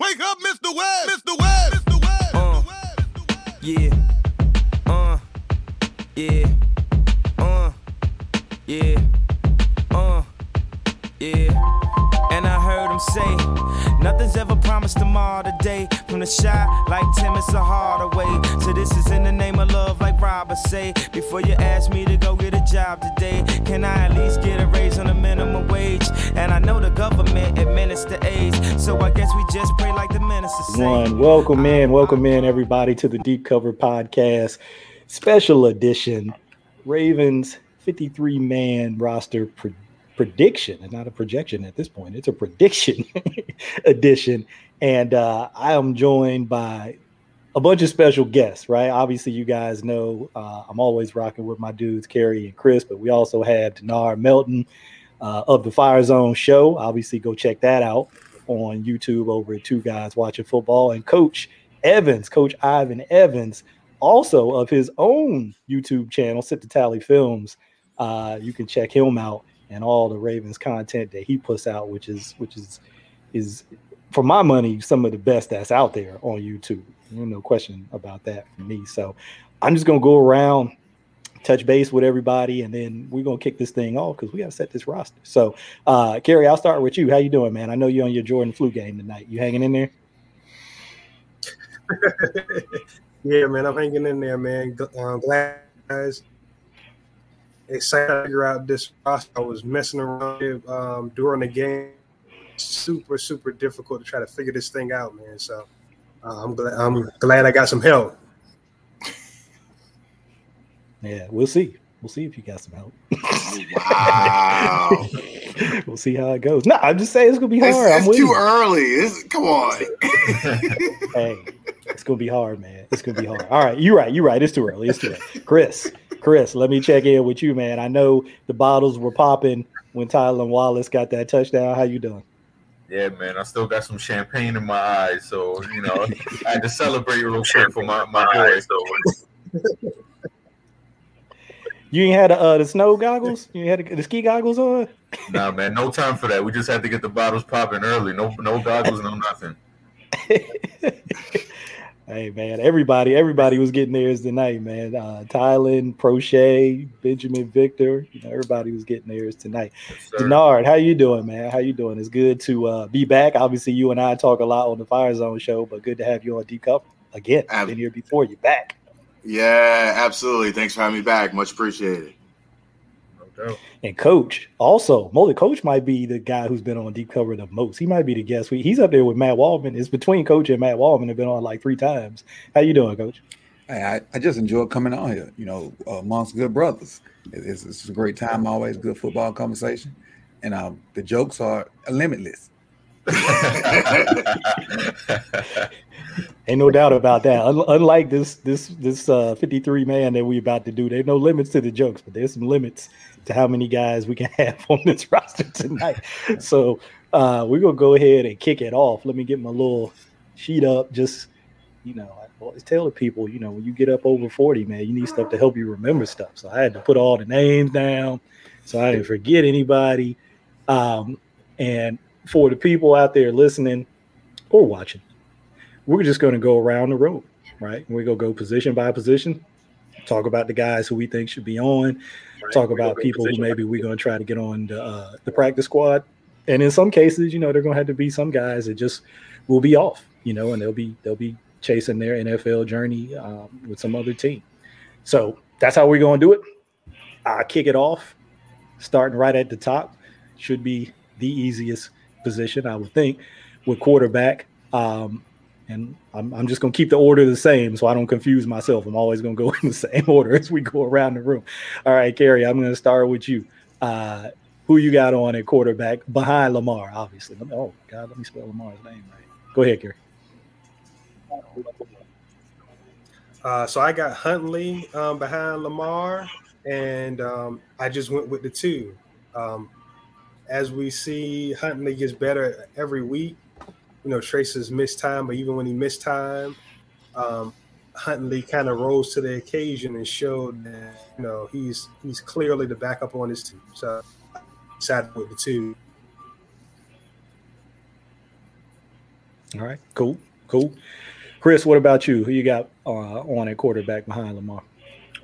Wake up, Mr. Webb! Mr. Webb! Mr. Webb! Uh, yeah. Uh, yeah. Uh, yeah. Uh, yeah. Him say, nothing's ever promised tomorrow today. From the shot like Tim, it's a harder way. So this is in the name of love, like Robert say. Before you ask me to go get a job today, can I at least get a raise on the minimum wage? And I know the government administer AIDS, so I guess we just pray like the minister say. One, welcome in, welcome in everybody to the Deep Cover Podcast, special edition, Ravens 53 man roster pre- prediction, and not a projection at this point. It's a prediction edition, and uh, I am joined by a bunch of special guests. Right, obviously you guys know uh, I'm always rocking with my dudes Kerry and Chris, but we also have Denard Melton uh, of the Fire Zone Show. Obviously, go check that out on YouTube over at Two Guys Watching Football, and Coach Evans, Coach Ivan Evans, also of his own YouTube channel, Sit the Tally Films. Uh, you can check him out and all the Ravens content that he puts out, which is which is is for my money some of the best that's out there on YouTube. No question about that for me. So I'm just gonna go around, touch base with everybody, and then we're gonna kick this thing off because we gotta set this roster. So, uh, Kerry, I'll start with you. How you doing, man? I know you're on your Jordan flu game tonight. You hanging in there? yeah, man, I'm hanging in there, man. Um, glad guys excited to figure out this roster. I was messing around um, during the game. Super, super difficult to try to figure this thing out, man. So uh, I'm glad I'm glad I got some help. Yeah, we'll see. We'll see if you got some help. Wow. we'll see how it goes. No, I'm just saying it's gonna be hard. It's, I'm it's too you. early. It's, come on. hey, it's gonna be hard, man. It's gonna be hard. All right, you're right. You're right. It's too early. It's too early. Chris, Chris, let me check in with you, man. I know the bottles were popping when Tylan Wallace got that touchdown. How you doing? Yeah, man, I still got some champagne in my eyes, so you know I had to celebrate real quick for my my boy. So You ain't had the, uh, the snow goggles? You ain't had the, the ski goggles on? nah, man, no time for that. We just had to get the bottles popping early. No, no goggles, no nothing. hey man, everybody, everybody was getting theirs tonight, man. Uh Tylan, Proche, Benjamin Victor, you know, everybody was getting theirs tonight. Yes. Denard, how you doing, man? How you doing? It's good to uh, be back. Obviously, you and I talk a lot on the Fire Zone show, but good to have you on D Cup again. Ab- Been here before. You're back. Yeah, absolutely. Thanks for having me back. Much appreciated. No. And Coach, also, Molly Coach might be the guy who's been on Deep Cover the most. He might be the guest. We- He's up there with Matt Waldman. It's between Coach and Matt Waldman. Have been on like three times. How you doing, Coach? Hey, I, I just enjoy coming on here, you know, amongst good brothers. It's, it's a great time, always good football conversation. And um, the jokes are limitless. Ain't no doubt about that. Un- unlike this this this uh 53 man that we about to do, there's no limits to the jokes, but there's some limits to how many guys we can have on this roster tonight. So uh we're gonna go ahead and kick it off. Let me get my little sheet up. Just you know, I always tell the people, you know, when you get up over 40, man, you need stuff to help you remember stuff. So I had to put all the names down so I didn't forget anybody. Um, and for the people out there listening or watching, we're just going to go around the room, right? We're going to go position by position, talk about the guys who we think should be on, talk about people who maybe we're going to try to get on the, uh, the practice squad. And in some cases, you know, they're going to have to be some guys that just will be off, you know, and they'll be they'll be chasing their NFL journey um, with some other team. So that's how we're going to do it. I kick it off, starting right at the top. Should be the easiest position, I would think, with quarterback. Um, and I'm, I'm just going to keep the order the same so I don't confuse myself. I'm always going to go in the same order as we go around the room. All right, Kerry, I'm going to start with you. Uh, who you got on at quarterback behind Lamar, obviously. Me- Oh, God, let me spell Lamar's name right. Go ahead, Kerry. Uh, so I got Huntley um, behind Lamar, and um, I just went with the two. Um, as we see, Huntley gets better every week. You know, Trace's missed time, but even when he missed time, um, Huntley kind of rose to the occasion and showed that you know he's he's clearly the backup on his team. So excited with the two. All right, cool, cool. Chris, what about you? Who you got uh, on at quarterback behind Lamar?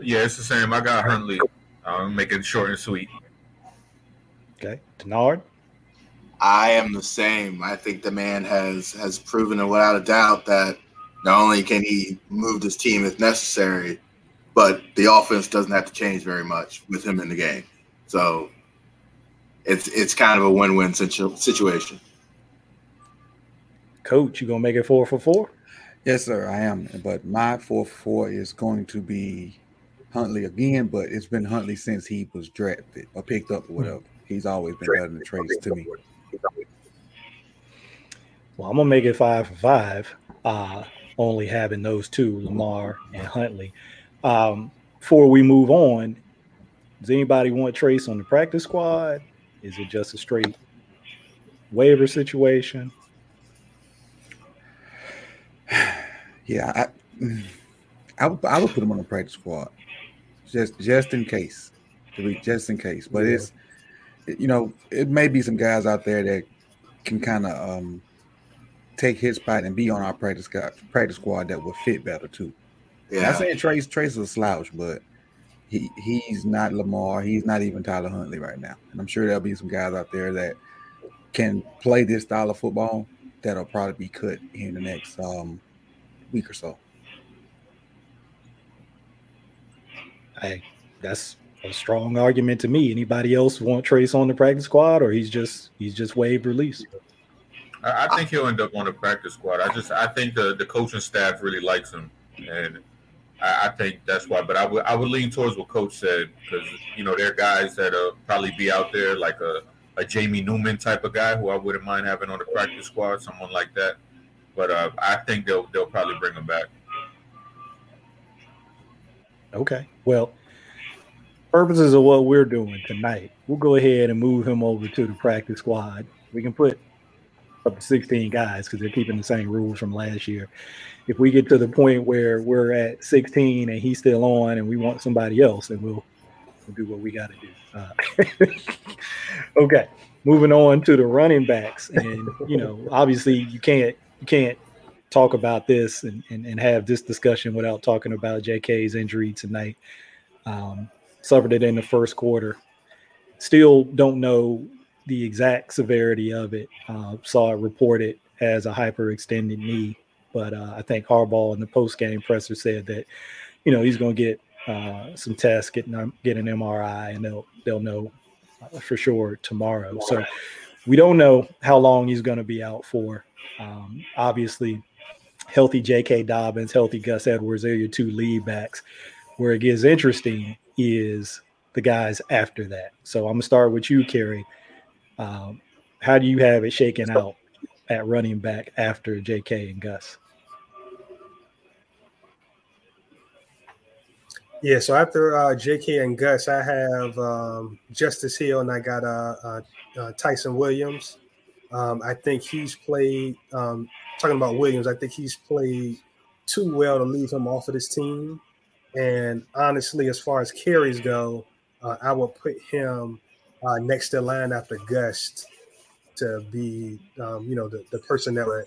Yeah, it's the same. I got Huntley. I'm making it short and sweet. Okay, Denard. I am the same. I think the man has has proven it without a doubt that not only can he move this team if necessary, but the offense doesn't have to change very much with him in the game. So it's it's kind of a win-win situ- situation. Coach, you gonna make it four for four? Yes, sir, I am. But my four for four is going to be Huntley again, but it's been Huntley since he was drafted or picked up or whatever. He's always been better than Trace to me. Well, I'm gonna make it five for five. Uh, only having those two, Lamar and Huntley. Um, before we move on, does anybody want Trace on the practice squad? Is it just a straight waiver situation? Yeah, I, I would, I would put him on the practice squad, just just in case, to be just in case. But Yeah. it's, you know, it may be some guys out there that can kind of um, take his spot and be on our practice squad, practice squad that would fit better too. Yeah, saying Trace Trace is a slouch, but he he's not Lamar. He's not even Tyler Huntley right now. And I'm sure there'll be some guys out there that can play this style of football that'll probably be cut in the next um, week or so. Hey, that's a strong argument to me. Anybody else want Trace on the practice squad, or he's just he's just waived release? I, I think he'll end up on the practice squad. I just I think the, the coaching staff really likes him, and I, I think that's why. But I would I would lean towards what coach said because you know there are guys that uh probably be out there like a a Jamie Newman type of guy who I wouldn't mind having on the practice squad, someone like that. But uh, I think they'll they'll probably bring him back. Okay. Well, purposes of what we're doing tonight, we'll go ahead and move him over to the practice squad. We can put up to 16 guys because they're keeping the same rules from last year. If we get to the point where we're at 16 and he's still on and we want somebody else, then we'll, we'll do what we got to do. Uh, okay. Moving on to the running backs. And, you know, obviously you can't, you can't talk about this and, and, and have this discussion without talking about JK's injury tonight. Um, suffered it in the first quarter. Still don't know the exact severity of it. Uh, saw it reported as a hyperextended knee, but uh, I think Harbaugh in the post game presser said that you know he's going to get uh, some tests, get get an MRI, and they'll they'll know uh, for sure tomorrow. So we don't know how long he's going to be out for. Um, obviously, healthy J.K. Dobbins, healthy Gus Edwards, they're your two lead backs. Where it gets interesting is the guys after that. So I'm gonna start with you, Kerry. Um, how do you have it shaken out at running back after J.K. and Gus? Yeah, so after uh, JK and Gus, I have um, Justice Hill and I got uh, uh, uh, Ty'Son Williams. Um, I think he's played, um, talking about Williams, I think he's played too well to leave him off of this team. And honestly, as far as carries go, uh, I would put him uh, next to line after Gust to be, um, you know, the, the person that would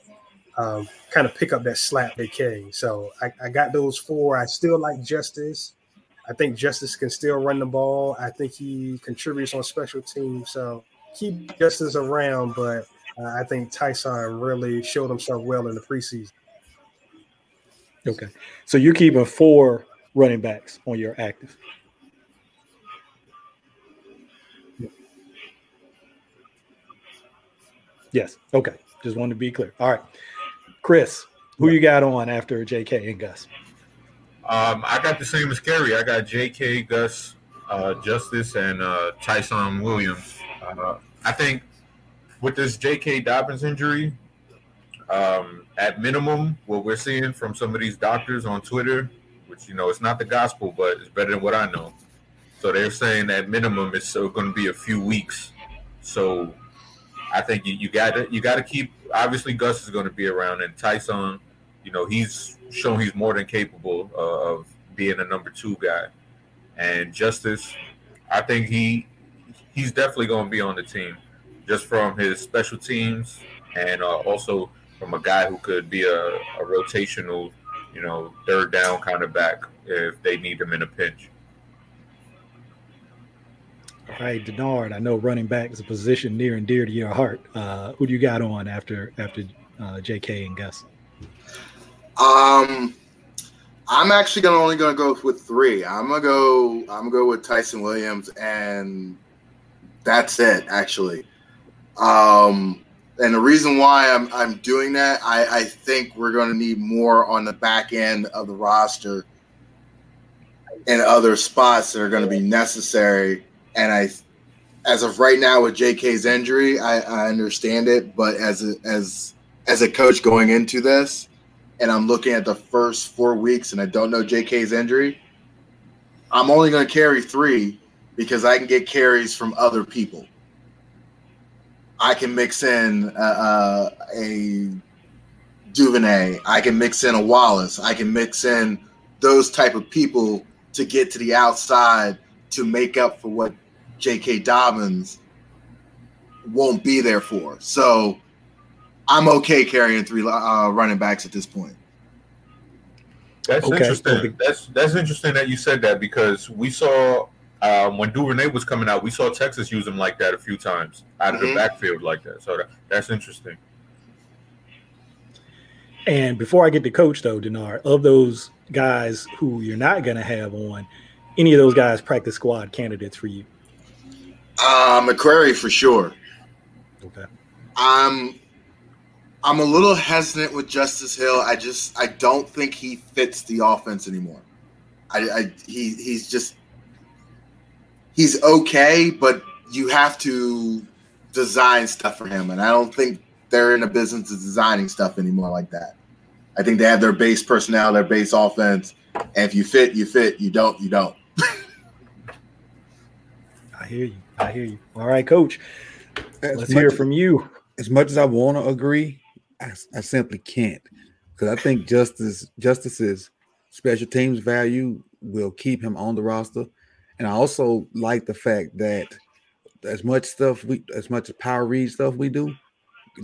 um, kind of pick up that slap JK. So I, I got those four. I still like Justice. I think Justice can still run the ball. I think he contributes on special teams. So keep Justice around, but uh, I think Ty'Son really showed himself well in the preseason. Okay, so you're keeping four running backs on your active. Yes. Okay. Just wanted to be clear. All right, Chris, who you got on after J.K. and Gus? Um, I got the same as Kerry. I got J.K. Gus, uh, Justice, and uh, Ty'Son Williams. Uh, I think with this J.K. Dobbins injury, um, at minimum, what we're seeing from some of these doctors on Twitter, you know it's not the gospel, but it's better than what I know. So they're saying at minimum it's going to be a few weeks. So I think you, you got to you got to keep. Obviously, Gus is going to be around, and Ty'Son, you know, he's shown he's more than capable uh, of being a number two guy. And Justice, I think he he's definitely going to be on the team, just from his special teams and uh, also from a guy who could be a, a rotational, you know, third down kind of back if they need him in a pinch. All right, Denard. I know running back is a position near and dear to your heart. Uh, who do you got on after after uh, J.K. and Gus? Um, I'm actually gonna only gonna go with three. I'm gonna go. I'm gonna go with Ty'Son Williams, and that's it. Actually, um, and the reason why I'm I'm doing that, I I think we're gonna need more on the back end of the roster and other spots that are going to be necessary. And I, as of right now, with J.K.'s injury, I, I understand it. But as a, as as a coach going into this, and I'm looking at the first four weeks, and I don't know J.K.'s injury, I'm only going to carry three because I can get carries from other people. I can mix in uh, uh, a Duvernay. I can mix in a Wallace. I can mix in those type of people to get to the outside to make up for what J.K. Dobbins won't be there for. So I'm okay carrying three uh, running backs at this point. That's Okay. interesting. That's that's interesting that you said that because we saw um, when Duvernay was coming out, we saw Texas use him like that a few times out of Mhm. the backfield like that. So that, that's interesting. And before I get to coach, though, Denard, of those guys who you're not going to have on, any of those guys practice squad candidates for you? Uh, McCrary for sure. Okay. I'm I'm a little hesitant with Justice Hill. I just I don't think he fits the offense anymore. I, I he he's just he's okay, but you have to design stuff for him, and I don't think they're in the business of designing stuff anymore like that. I think they have their base personnel, their base offense, and if you fit, you fit. You don't, you don't. I hear you. I hear you. All right, coach. As Let's hear from you. as much as I want to agree, I, I simply can't because I think Justice Justice's special teams value will keep him on the roster, and I also like the fact that as much stuff we, as much power read stuff we do,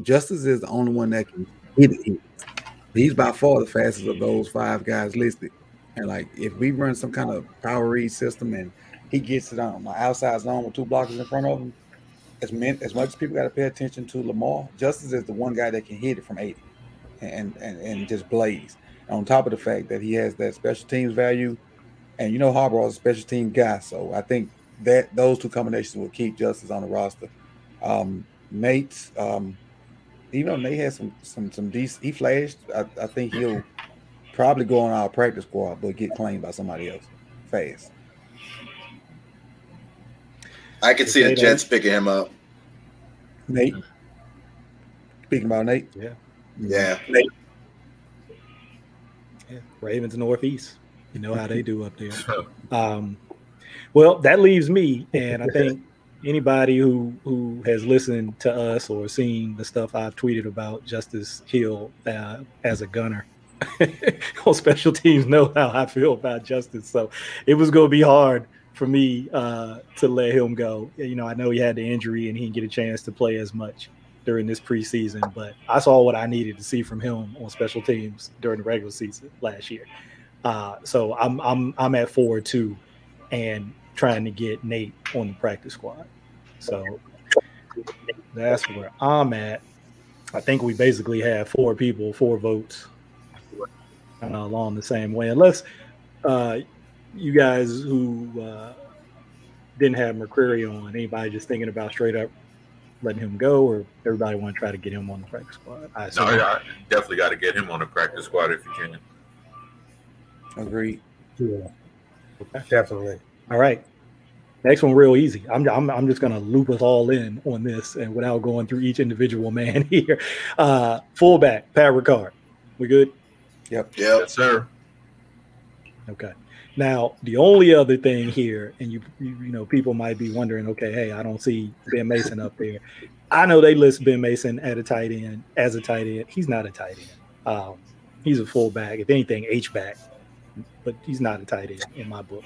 Justice is the only one that can hit it. He's by far the fastest of those five guys listed, and like if we run some kind of power read system and he gets it on my outside zone with two blockers in front of him, as men, as much as people got to pay attention to Lamar, Justice is the one guy that can hit it from 80 and and, and just blaze. On top of the fact that he has that special teams value, and you know Harbaugh's a special team guy, so I think that those two combinations will keep Justice on the roster. Um, Nate, um, even though Nate has some some some decent, he flashed. I, I think he'll probably go on our practice squad, but get claimed by somebody else fast. I could see the Jets picking him up. Nate, speaking about Nate, Yeah. Yeah, Yeah. Ravens Northeast. You know how they do up there. Um, well, that leaves me, and I think anybody who who has listened to us or seen the stuff I've tweeted about Justice Hill uh, as a gunner on special teams know how I feel about Justice. So it was going to be hard for me uh, to let him go. You know, I know he had the injury and he didn't get a chance to play as much during this preseason, but I saw what I needed to see from him on special teams during the regular season last year. Uh, so I'm I'm I'm at four two, and trying to get Nate on the practice squad. So that's where I'm at. I think we basically have four people, four votes uh, along the same way. Unless uh, you guys who uh, didn't have McCrary on, anybody just thinking about straight up letting him go, or everybody want to try to get him on the practice squad. I No, assume. I definitely got to get him on the practice squad if you can. Agreed. Yeah, definitely. All right. Next one, real easy. I'm, I'm, I'm just going to loop us all in on this and without going through each individual man here. Uh, fullback, Pat Ricard. We good? yep. Yes, sir. Okay. Now, the only other thing here, and you, you you know, people might be wondering, okay, hey, I don't see Ben Mason up there. I know they list Ben Mason at a tight end as a tight end. He's not a tight end. Um, he's a fullback, if anything, H back, but he's not a tight end in my book.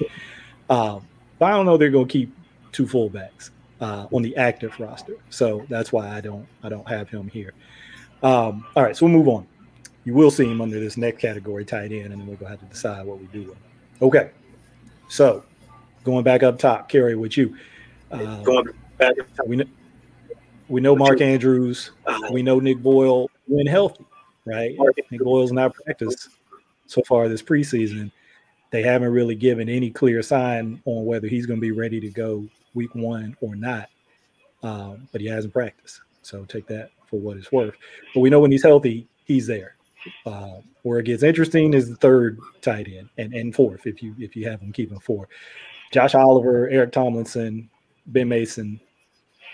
Um, but I don't know they're going to keep two fullbacks uh, on the active roster, so that's why I don't I don't have him here. Um, all right, so we'll move on. You will see him under this next category, tight end, and then we're gonna have to decide what we do with him. Okay, so going back up top, Kerry, with you. Uh, Going back, we know we know Mark Andrews, we know Nick Boyle when healthy, right? Nick Boyle's not practiced so far this preseason. They haven't really given any clear sign on whether he's going to be ready to go week one or not. Um, but he hasn't practiced, so take that for what it's worth. But we know when he's healthy, he's there. Uh, where it gets interesting is the third tight end and, and fourth if you if you have them keep him four. Josh Oliver, Eric Tomlinson, Ben Mason.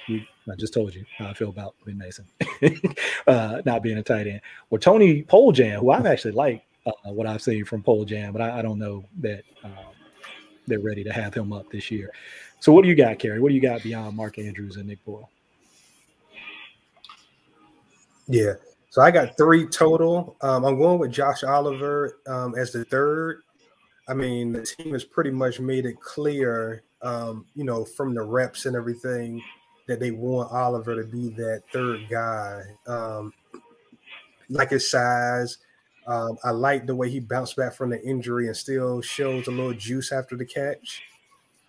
We, I just told you how I feel about Ben Mason uh, not being a tight end. Well, Tony Poljan, who I've actually liked uh, what I've seen from Poljan, but I, I don't know that um, they're ready to have him up this year. So, what do you got, Kerry? What do you got beyond Mark Andrews and Nick Boyle? Yeah. So I got three total. Um, I'm going with Josh Oliver um, as the third. I mean, the team has pretty much made it clear, um, you know, from the reps and everything, that they want Oliver to be that third guy. Um, like his size. Um, I like the way he bounced back from the injury and still shows a little juice after the catch.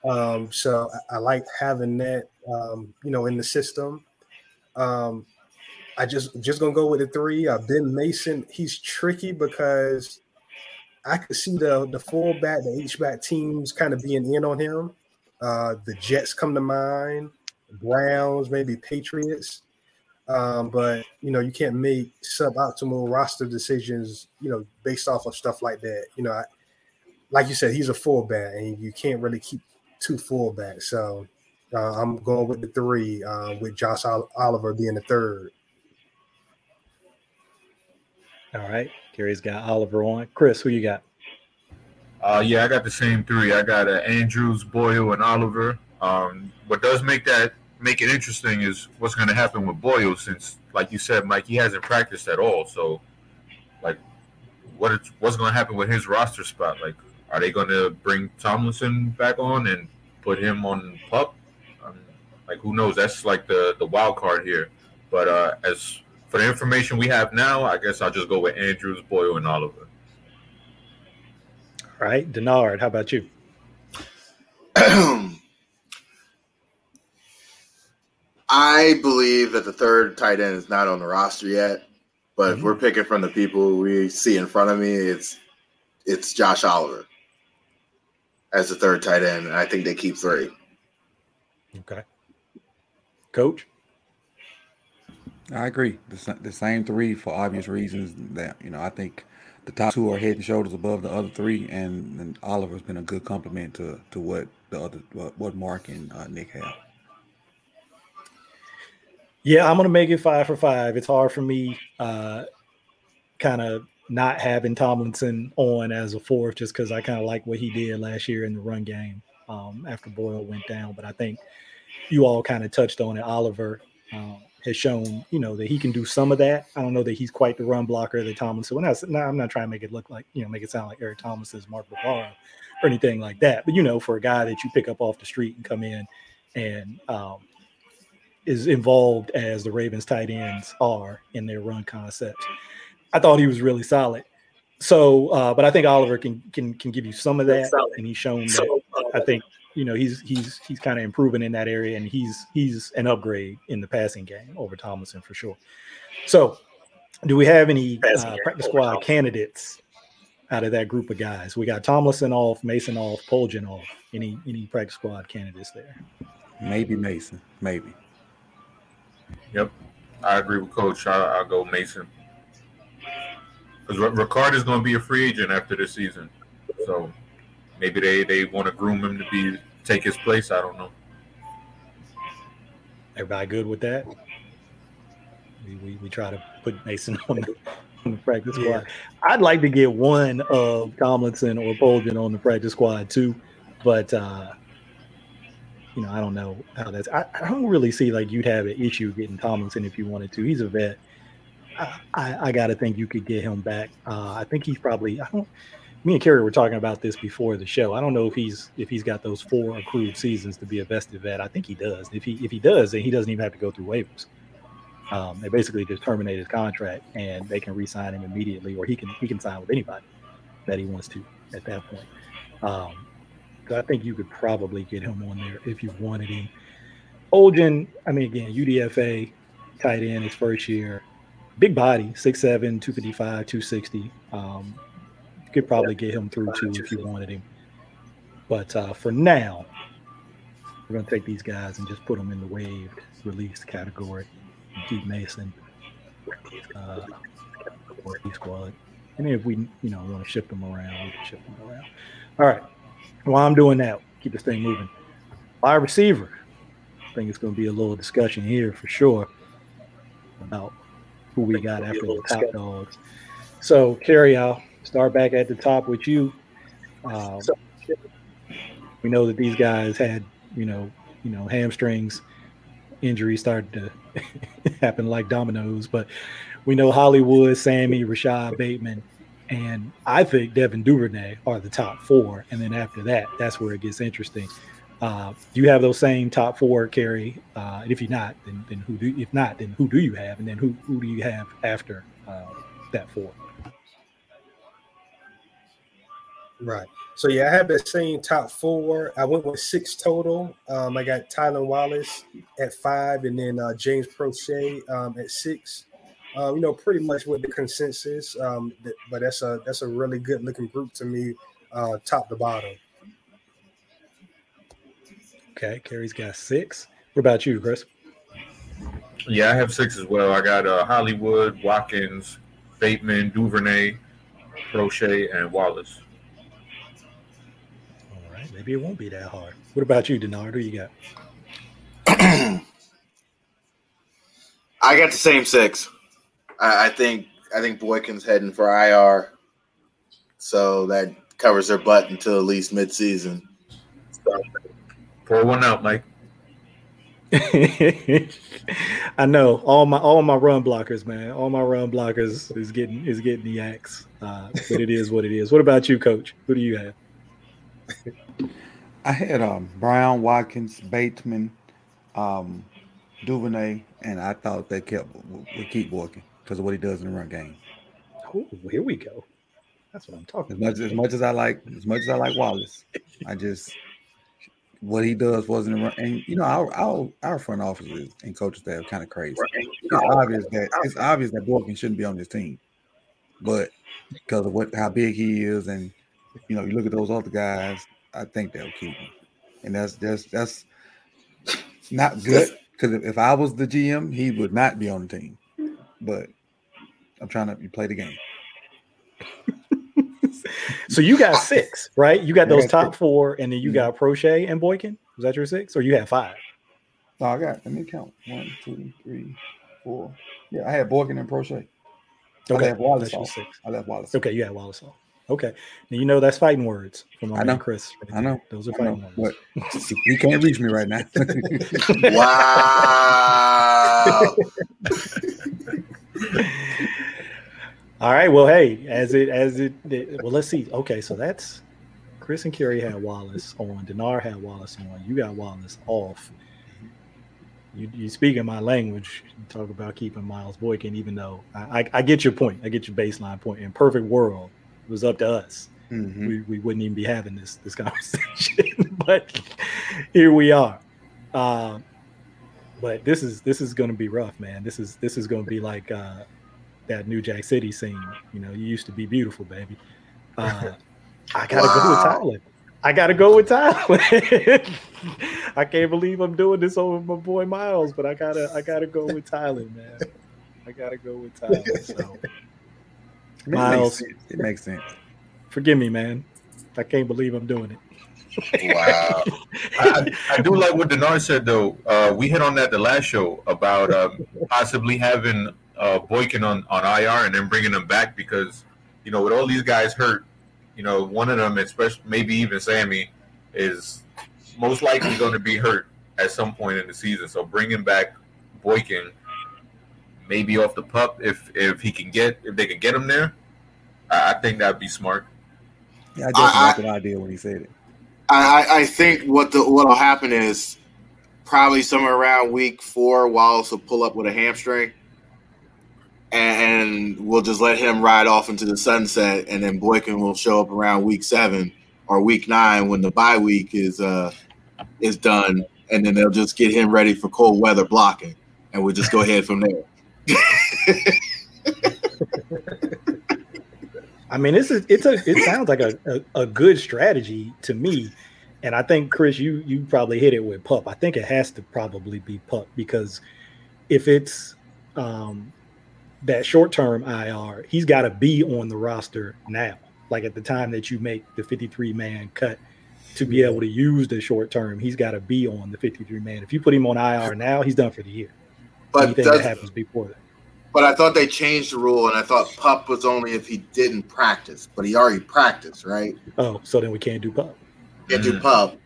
Um, so I, I like having that, um, you know, in the system. Um, I just just gonna go with the three. Uh, ben Mason, he's tricky because I could see the the fullback, the H back teams kind of being in on him. Uh, the Jets come to mind, Browns, maybe Patriots. Um, but you know, you can't make suboptimal roster decisions, you know, based off of stuff like that. You know, I, like you said, he's a fullback, and you can't really keep two fullbacks. So uh, I'm going with the three, uh, with Josh Oliver being the third. All right. Kerry's got Oliver on. Chris, who you got? Uh, yeah, I got the same three. I got uh, Andrews, Boyle, and Oliver. Um, what does make that make it interesting is what's going to happen with Boyle, since, like you said, Mike, he hasn't practiced at all. So, like, what it's, what's going to happen with his roster spot? Like, are they going to bring Tomlinson back on and put him on pup? Um, like, who knows? That's like the the wild card here. But uh, as for the information we have now, I guess I'll just go with Andrews, Boyle, and Oliver. All right. Denard, how about you? I believe that the third tight end is not on the roster yet, but if we're picking from the people we see in front of me, it's it's Josh Oliver as the third tight end, and I think they keep three. Okay. Coach? I agree. The, the same three for obvious reasons. That you know, I think the top two are head and shoulders above the other three, and, and Oliver's been a good compliment to to what the other what, what Mark and uh, Nick have. Yeah, I'm gonna make it five for five. It's hard for me, uh, kind of not having Tomlinson on as a fourth, just because I kind of like what he did last year in the run game um, after Boyle went down. But I think you all kind of touched on it. Oliver um, has shown, you know, that he can do some of that. I don't know that he's quite the run blocker that Tomlinson. When I, no, I'm not trying to make it look like, you know, make it sound like Eric Thomas's Mark Bavaro or anything like that. But you know, for a guy that you pick up off the street and come in and um, is involved as the Ravens tight ends are in their run concepts. I thought he was really solid. So, uh, but I think Oliver can can can give you some of that, and he's shown that. I think you know he's he's he's kind of improving in that area, and he's he's an upgrade in the passing game over Tomlinson for sure. So, do we have any uh, practice squad candidates out of that group of guys? We got Tomlinson off, Mason off, Poljan off. Any any practice squad candidates there? Maybe Mason. Maybe. Yep, I agree with Coach. I, I'll go Mason because Ricard is going to be a free agent after this season, so maybe they they want to groom him to be take his place. I don't know. Everybody good with that? We, we, we try to put Mason on the, on the practice squad. I'd like to get one of Tomlinson or Poljan on the practice squad too, but uh, you know I don't know how that's. I, I don't really see like you'd have an issue getting Tomlinson if you wanted to. He's a vet. I, I, I got to think you could get him back. Uh, I think he's probably. I don't. Me and Kerry were talking about this before the show. I don't know if he's if he's got those four accrued seasons to be a vested vet. I think he does. If he if he does, then he doesn't even have to go through waivers. Um, they basically just terminate his contract and they can re-sign him immediately, or he can he can sign with anybody that he wants to at that point. Um, I think you could probably get him on there if you wanted him. Poljan, I mean, again, UDFA, tight end, his first year, big body, 6'7, 255, 260. Um, you could probably get him through too if you wanted him. But uh, for now, we're going to take these guys and just put them in the waived release category. Keep Mason, uh, squad. And if we, you know, want to ship them around, we can ship them around. All right. While I'm doing that, keep this thing moving. Wide receiver. I think it's going to be a little discussion here for sure about who we got after the top dogs. So, Kerry, I'll start back at the top with you. Um, we know that these guys had, you know, you know, hamstrings injuries started to happen like dominoes, but we know Hollywood, Sammy, Rashod Bateman, and I think Devin Duvernay are the top four. And then after that, that's where it gets interesting. Uh, do you have those same top four, Kerry? Uh, and if you're not, then, then who do? If not, then who do you have? And then who who do you have after uh, that four? Right. So yeah, I have the same top four. I went with six total. Um, I got Tylan Wallace at five, and then uh, James Proche um, at six. Um, you know, pretty much with the consensus. Um, th- but that's a that's a really good looking group to me, uh, top to bottom. Okay, Kerry's got six. What about you, Chris? Yeah, I have six as well. I got uh, Hollywood, Watkins, Bateman, Duvernay, Proche, and Wallace. All right, maybe it won't be that hard. What about you, Denard? Who you got? I got the same six. I, I think I think Boykin's heading for IR, so that covers their butt until at least midseason. Pour one out, Mike. I know all my all my run blockers, man. All my run blockers is getting is getting the axe. Uh, but it is what it is. What about you, Coach? Who do you have? I had um, Brown, Watkins, Bateman, um, Duvernay, and I thought they kept would keep Boykin because of what he does in the run game. Oh, here we go. That's what I'm talking As about. much as much as I like, as much as I like Wallace, I just what he does wasn't in the run. And you know, our our, our front offices and coaches staff kind of crazy. It's obvious that it's obvious that Boykin shouldn't be on this team, but because of what how big he is, and you know, you look at those other guys, I think they'll keep him, and that's that's that's not good. Because if, if I was the GM, he would not be on the team. But I'm trying to you play the game. So you got six, right? You got those got top six. four, and then you Mhm. got Proche and Boykin. Was that your six, or you had five? No, I got. Let me count. One, two, three, four. Yeah, I had Boykin and Proche. I Okay, left Wallace that's off. six. I left Wallace. Okay, you had Wallace off. Okay, now you know that's fighting words from my I man know. Chris. I know. those are I know, fighting but words. he can't reach me right now. Wow. All right. Well, hey, as it as it, it- well, let's see. Okay, so that's Chris and Kerry had Wallace on. Denard had Wallace on. You got Wallace off. You you speaking my language. You talk about keeping Miles Boykin, even though I, I, I get your point. I get your baseline point. In perfect world, it was up to us. Mhm. We, we wouldn't even be having this this conversation, but here we are. Uh, but this is this is going to be rough, man. This is this is going to be like uh, that New Jack City scene. You know, you used to be beautiful, baby. Uh, I gotta go with Tyler. I gotta go with Tyler. I can't believe I'm doing this over my boy Miles, but I gotta I gotta go with Tyler, man. I gotta go with Tyler. So I mean, it, Miles. makes sense. it makes sense. forgive me, man. I can't believe I'm doing it. wow. I, I I do like what Denard said though. Uh, we hit on that the last show about um, possibly having uh, Boykin on, on IR and then bringing him back because you know with all these guys hurt, you know one of them, especially maybe even Sammy, is most likely going to be hurt at some point in the season. So bringing back Boykin, maybe off the pup if if he can get if they can get him there, I, I think that'd be smart. Yeah, I definitely I- like that idea when he said it. I, I- I think what the what'll happen is probably somewhere around week four, Wallace will pull up with a hamstring, and we'll just let him ride off into the sunset, and then Boykin will show up around week seven or week nine when the bye week is uh is done, and then they'll just get him ready for cold weather blocking, and we'll just go ahead from there. I mean, is it's a it sounds like a, a, a good strategy to me. And I think Chris, you you probably hit it with pup. I think it has to probably be pup because if it's um that short term IR, he's got to be on the roster now. Like at the time that you make the 53 man cut to be able to use the short term, he's got to be on the 53 man. If you put him on IR now, he's done for the year. But Anything that happens before that. But I thought they changed the rule, and I thought pup was only if he didn't practice, but he already practiced, right? Oh, so then we can't do pup. Can't do Mm. pup,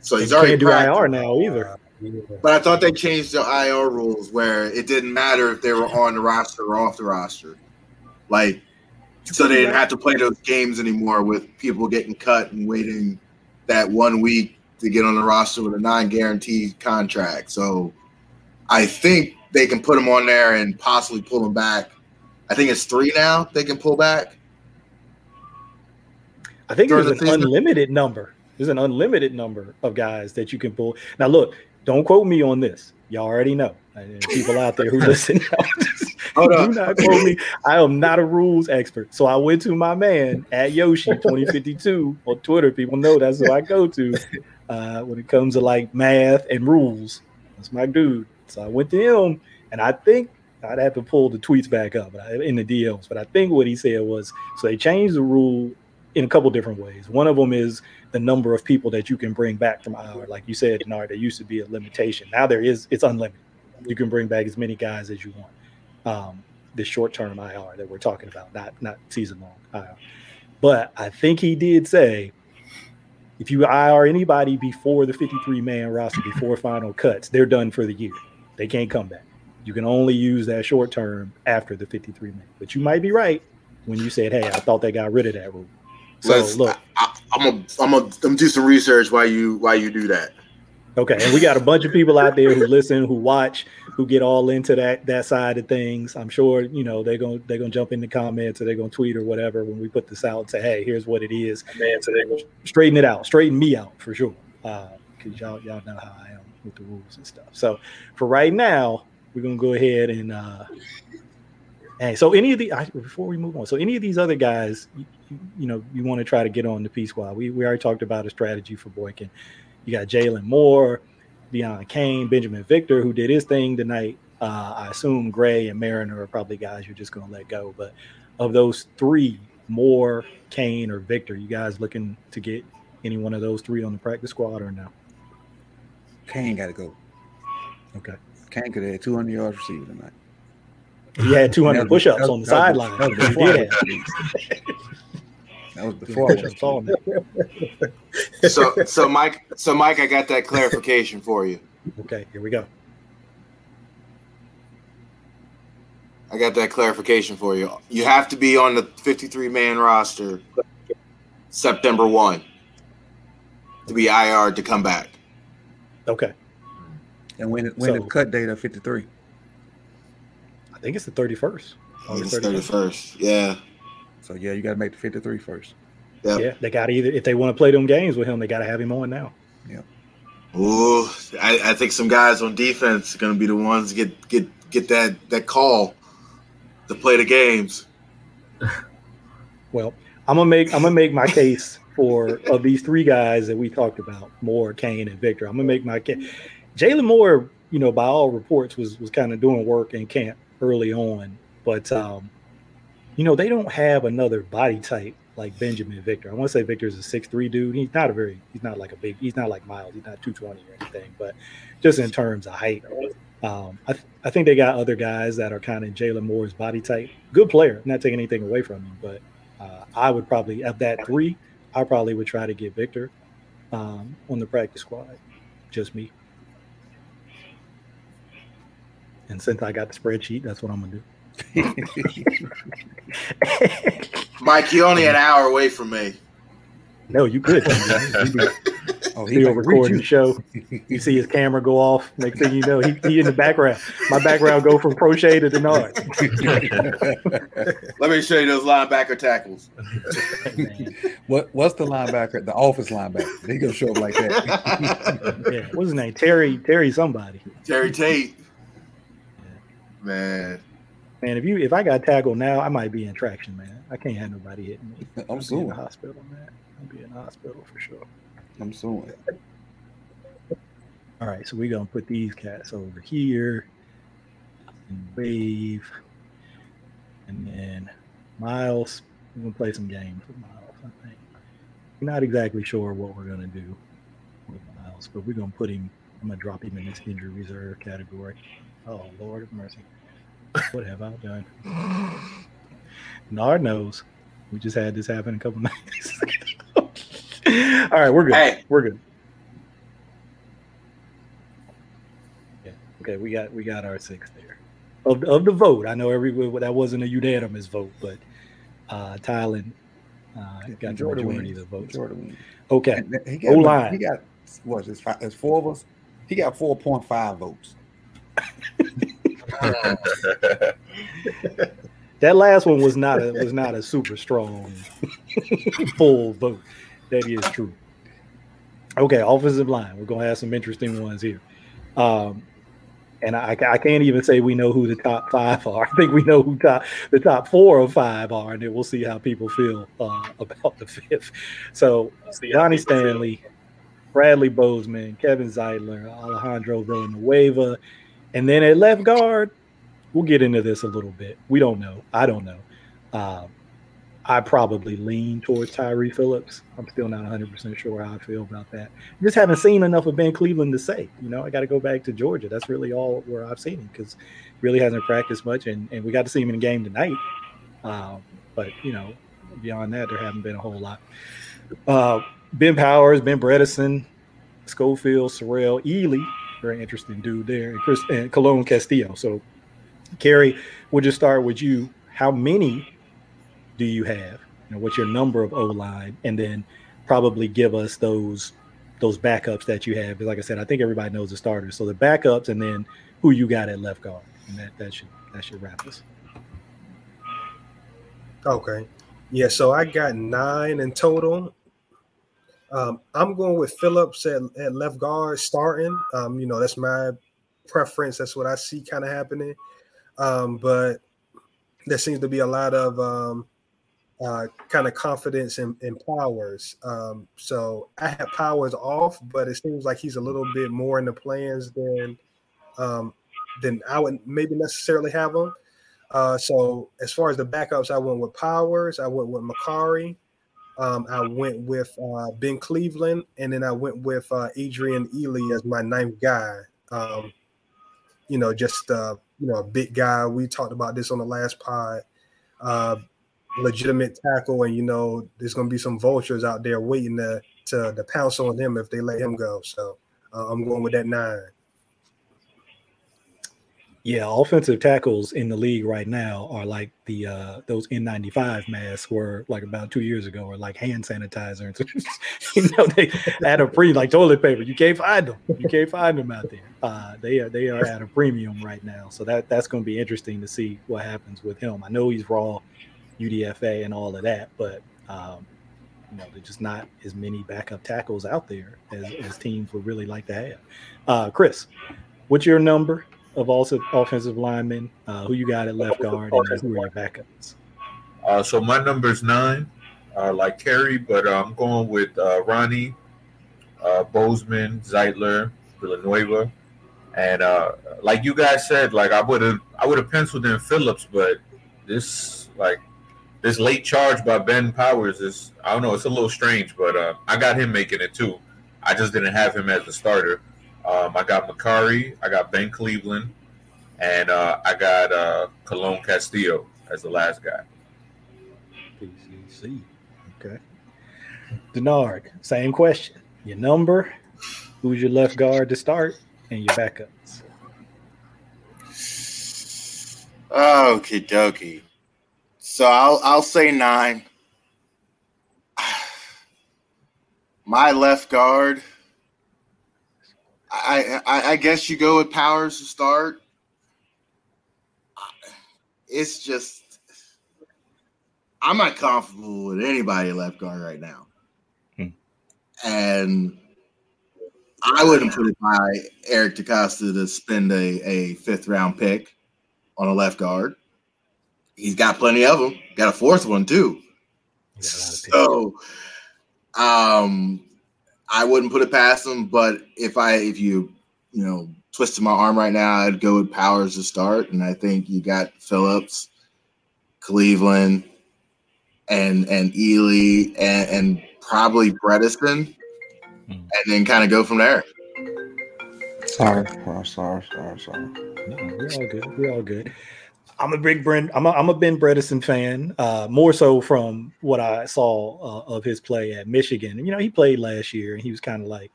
so he's already can't do practiced. IR now either. But I thought they changed the IR rules where it didn't matter if they were on the roster or off the roster, like so they didn't have to play those games anymore with people getting cut and waiting that one week to get on the roster with a non-guaranteed contract. So I think they can put them on there and possibly pull them back. I think it's three now they can pull back. I think there's the an season? unlimited number. There's an unlimited number of guys that you can pull. Now, look, don't quote me on this. Y'all already know. People out there who listen, Hold do on. not quote me. I am not a rules expert. So I went to my man at Yoshi 2052 on Twitter. People know that's who I go to uh, when it comes to like math and rules. That's my dude. So I went to him, and I think I'd have to pull the tweets back up in the DMs. But I think what he said was so they changed the rule in a couple different ways. One of them is the number of people that you can bring back from IR. Like you said, Denard, there used to be a limitation. Now there is, it's unlimited. You can bring back as many guys as you want. Um, the short term IR that we're talking about, not not season long IR. But I think he did say if you IR anybody before the 53 man roster, before final cuts, they're done for the year. They can't come back. You can only use that short term after the 53 man. But you might be right when you said, hey, I thought they got rid of that rule. So Let's- look, I, I'm gonna I'm gonna I'm gonna do some research while you while you do that. Okay, and we got a bunch of people out there who listen, who watch, who get all into that that side of things. I'm sure you know they're gonna they're gonna jump in the comments or they're gonna tweet or whatever when we put this out and say, hey, here's what it is. Man, so they're gonna straighten it out, straighten me out for sure, because y'all y'all know how I am with the rules and stuff. So for right now, we're gonna go ahead and. uh Hey, so any of the I, before we move on, so any of these other guys, you, you- know, you want to try to get on the P squad. We we already talked about a strategy for Boykin. You got Jaylon Moore, Deon Cain, Benjamin Victor, who did his thing tonight. Uh, I assume Gray and Mariner are probably guys you're just going to let go. But of those three, Moore, Cain, or Victor, you guys looking to get any one of those three on the practice squad or no? Cain got to go. Okay. Cain could have had 200 yards receiving tonight. He had 200 That was- push-ups that on the was- that sideline. was before I was released. That was before I was push-ups on there. So so Mike so Mike, I got that clarification for you. Okay, here we go. I got that clarification for you. You have to be on the 53 man roster September 1 to be IR to come back. Okay. And when when So- the cut date of 53. I think it's the 31st. August It's 31st. 31st. Yeah. So yeah, you got to make the 53 first. Yep. Yeah, they got to either, if they want to play them games with him, they got to have him on now. Yeah. Ooh, I, I think some guys on defense are going to be the ones to get get get that that call to play the games. Well, I'm gonna make I'm gonna make my case for of these three guys that we talked about, Moore, Cain, and Victor. I'm gonna make my case. Jaylon Moore, you know, by all reports, was was kind of doing work in camp early on, but um, you know, they don't have another body type like Benjamin Victor. I want to say Victor's a six three dude. He's not a very he's not like a big he's not like Miles. He's not 220 or anything, but just in terms of height. Um, I, th- I think they got other guys that are kind of Jaylon Moore's body type. Good player, not taking anything away from him, but uh, I would probably of that three, I probably would try to get Victor um, on the practice squad. Just me. And since I got the spreadsheet, that's what I'm gonna do. Mike, you're only an hour away from me. no, you could. You be- Oh, he still like, recording the show. You see his camera go off. Next thing you know, he, he in the background. My background go from crochet to Denard. Let me show you those linebacker tackles. what what's the linebacker? The office linebacker. They gonna show up like that. yeah, what's his name? Terry Terry somebody. Terry Tate. Man. Man, if you if I got tackled now, I might be in traction, man. I can't have nobody hitting me. I'm I'll be in suing. the hospital, man. I'll be in the hospital for sure. I'm suing. All right, so we're gonna put these cats over here and wave. And then Miles, we're gonna play some games with Miles, I think. We're not exactly sure what we're gonna do with Miles, but we're gonna put him, I'm gonna drop him in this injury reserve category. Oh Lord of mercy. What have I done? Nard knows. We just had this happen a couple nights. All right, we're good. Hey. We're good. Yeah. Okay, we got we got our six there. Of, of the vote, I know every that wasn't a unanimous vote, but uh Tylan uh, got the majority wins. of the votes. Jordan. Okay, He got, O-line. he got what? It's, five, it's four of us. He got four point five votes. that last one was not a was not a super strong full vote. That is true. Okay, offensive line. We're gonna have some interesting ones here. Um, and I, I can't even say we know who the top five are. I think we know who top the top four or five are, and then we'll see how people feel uh, about the fifth. So Ronnie Stanley, Bradley Bozeman, Kevin Zeitler, Alejandro Villanueva, and then at left guard, we'll get into this a little bit. We don't know. I don't know. Um, I probably lean towards Tyre Phillips. I'm still not 100% sure how I feel about that. Just haven't seen enough of Ben Cleveland to say. You know, I got to go back to Georgia. That's really all where I've seen him because really hasn't practiced much, and, and we got to see him in the game tonight. Um, but you know, beyond that, there haven't been a whole lot. Uh, ben Powers, Ben Bredeson, Schofield, Sarell, Ealy, very interesting dude there, and Chris and Cologne Castillo. So, Kerry, we'll just start with you. How many do you have? You know, what's your number of O line, and then probably give us those those backups that you have. Like I said, I think everybody knows the starters. So the backups, and then who you got at left guard, and that that should that should wrap us. Okay. Yeah, so I got nine in total. Um, I'm going with Phillips at, at left guard starting. Um, you know, that's my preference. That's what I see kind of happening. Um, but there seems to be a lot of um, uh, kind of confidence in, in Powers. Um, so I have Powers off, but it seems like he's a little bit more in the plans than um, than I would maybe necessarily have him. Uh, so as far as the backups, I went with Powers, I went with Mekari, um, I went with uh, Ben Cleveland, and then I went with uh, Adrian Ealy as my ninth guy. Um, you know, just uh, you know, a big guy. We talked about this on the last pod. Uh, legitimate tackle, and you know, there's going to be some vultures out there waiting to, to to pounce on him if they let him go. So uh, I'm going with that nine. Yeah, offensive tackles in the league right now are like the uh those N95 masks were like about two years ago, or like hand sanitizer. you know, they at a pre like toilet paper. You can't find them. You can't find them out there. Uh, they are they are at a premium right now. So that that's going to be interesting to see what happens with him. I know he's raw, UDFA and all of that, but um, you know, there's just not as many backup tackles out there as, as teams would really like to have. Uh, Chris, what's your number? Of also offensive linemen. Uh, who you got at left guard, and who are your backups? Uh, so my number is nine, uh, like Kerry, but uh, I'm going with uh, Ronnie, uh, Bozeman, Zeitler, Villanueva, and uh, like you guys said, like I would have, I would have penciled in Phillips, but this like this late charge by Ben Powers is, I don't know, it's a little strange, but uh, I got him making it too. I just didn't have him as the starter. Um, I got Mekari, I got Ben Cleveland, and uh, I got uh, Colon-Castillo as the last guy. PCC. Okay. Denard, same question. Your number, who's your left guard to start, and your backups. Okie dokie. So I'll I'll say nine. My left guard I, I I guess you go with Powers to start. It's just I'm not comfortable with anybody left guard right now, Hmm. and I wouldn't put it by Eric DeCosta to spend a, a fifth round pick on a left guard. He's got plenty of them. Got a fourth one too. You got a lot of picks. So, um, I wouldn't put it past him. But if I, if you, you know, twisted my arm right now, I'd go with Powers to start, and I think you got Phillips, Cleveland, and and Ealy, and, and probably Bredeson, Hmm. and then kind of go from there. Sorry, oh, sorry, sorry, sorry. No, we're all good. We're all good. I'm a big Brent. I'm a, I'm a Ben Bredeson fan, uh, more so from what I saw uh, of his play at Michigan. And, you know, he played last year, and he was kind of like,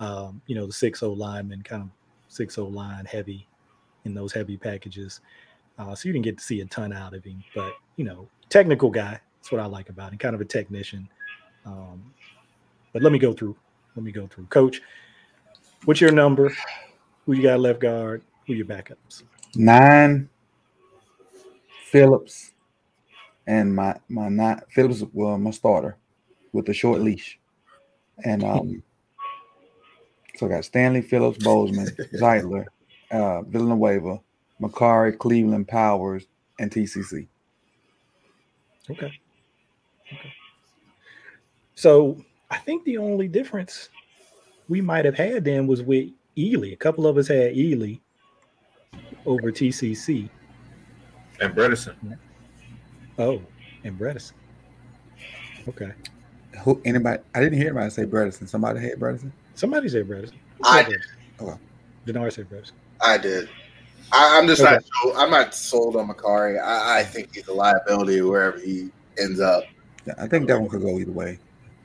um, you know, the six O lineman, kind of six O line heavy in those heavy packages. Uh, so you didn't get to see a ton out of him, but you know, technical guy. That's what I like about him. Kind of a technician. Um, but let me go through. Let me go through. Coach, what's your number? Who you got left guard? Who your backups? Nine Phillips and my my nine Phillips well my starter with the short leash. And um so I got Stanley Phillips, Bozeman, Zeitler, uh Villanueva, Mekari, Cleveland, Powers, and TCC. Okay. Okay. So I think the only difference we might have had then was with Ealy. A couple of us had Ealy over TCC. And Bredeson. Oh, and Bredeson. Okay. Who anybody I didn't hear anybody say Bredeson. Somebody had Bredeson? Somebody said Bredeson. I said did. Bredeson? Okay. Denard said Bredeson. I did. I, I'm just Okay. not. Sold, I'm not sold on Mekari. I, I think he's a liability wherever he ends up. Yeah, I think that one could go either way.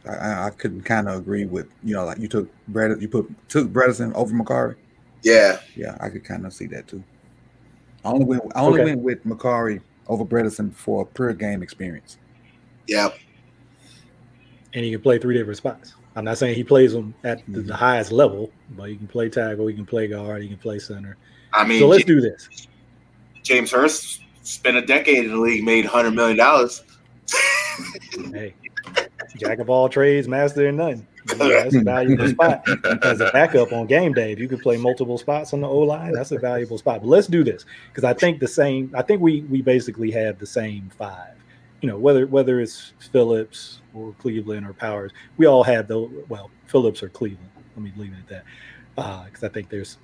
I, I, I couldn't kind of agree with you know like you took Bred you put took Bredeson over Mekari. Yeah, Yeah, I could kind of see that too. I only went I only Okay. went with Mekari over Bredeson for pure game experience. yeah. And he can play three different spots. I'm not saying he plays them at the, the mm-hmm. highest level, but he can play tackle, he can play guard, he can play center. I mean, So let's J- do this. James Hurst spent a decade in the league, made hundred million dollars. Hey, jack of all trades, master in none. Yeah, that's a valuable spot as a backup on game day. If you could play multiple spots on the O line, that's a valuable spot. But let's do this because I think the same. I think we we basically have the same five. You know, whether whether it's Phillips or Cleveland or Powers, we all have the Well, Phillips or Cleveland. Let me leave it at that uh, because I think there's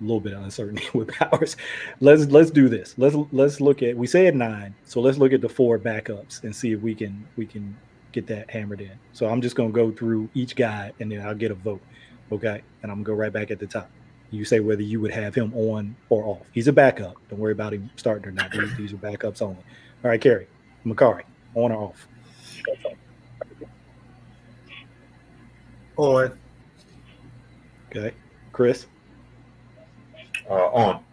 a little bit of uncertainty with Powers. Let's let's do this. Let's let's look at. We said nine, so let's look at the four backups and see if we can we can get that hammered in. So I'm just gonna go through each guy and then I'll get a vote. Okay. And I'm gonna go right back at the top. You say whether you would have him on or off. He's a backup. Don't worry about him starting or not. These, these are backups only. All right, Kerry, Mekari, on or off? On. Okay. Chris, Uh, on.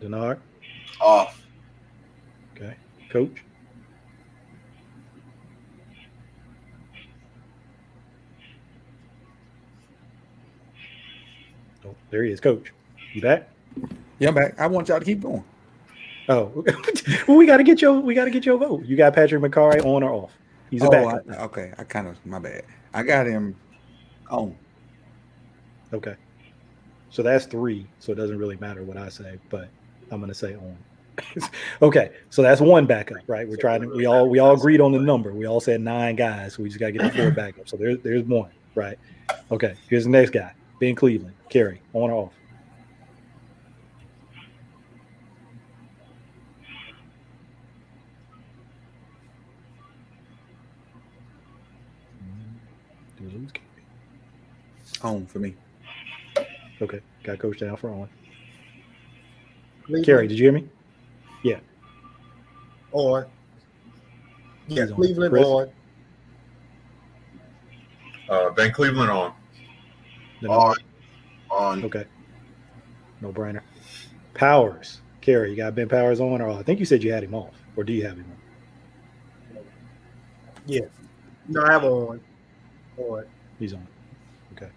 Denard, Off. okay. Coach, oh, there he is, Coach. You back? Yeah, I'm back. I want y'all to keep going. Oh, well, we got to get your we got to get your vote. You got Patrick Mekari on or off? He's a oh, backup. I, okay. I kind of my bad. I got him on. Okay. So that's three. So it doesn't really matter what I say, but I'm gonna say on. okay, so that's one backup, right? We're trying to we all we all agreed on the number. We all said nine guys. So we just gotta get the four backups. So there's there's one, right? Okay, here's the next guy. Ben Cleveland. Kerry, on or off? Do we lose Kerry? On for me. Okay, got coach down for on. Cleveland, Kerry, did you hear me? On. Yeah, He's on. Cleveland Chris? on. Uh, Ben Cleveland on. Then On. On. Okay. No brainer. Powers. Kerry, you got Ben Powers on, or uh, I think you said you had him off, or do you have him on? No, I have on. On. He's on. Okay.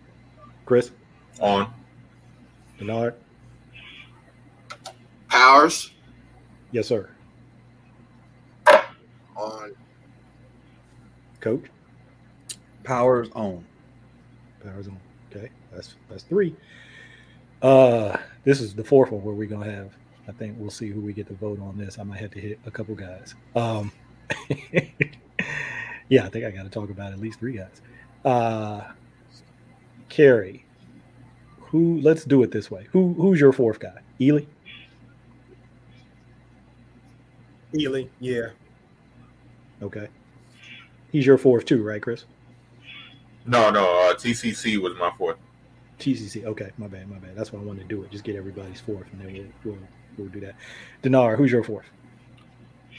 Chris, On. Bernard. Powers Yes, sir. on. Coach. Powers on. Powers on. Okay, that's that's three. Uh, this is the fourth one where we're gonna have. I think we'll see who we get to vote on this. I might have to hit a couple guys. Um, yeah, I think I got to talk about at least three guys. Uh, Carrie, who? Let's do it this way. Who? Who's your fourth guy? Ealy. Ealy, yeah. Okay. He's your fourth too, right, Chris? No, no. Uh, TCC was my fourth. TCC. Okay, my bad, my bad. That's why I wanted to do it. Just get everybody's fourth, and then we'll we'll, we'll do that. Dinar, who's your fourth?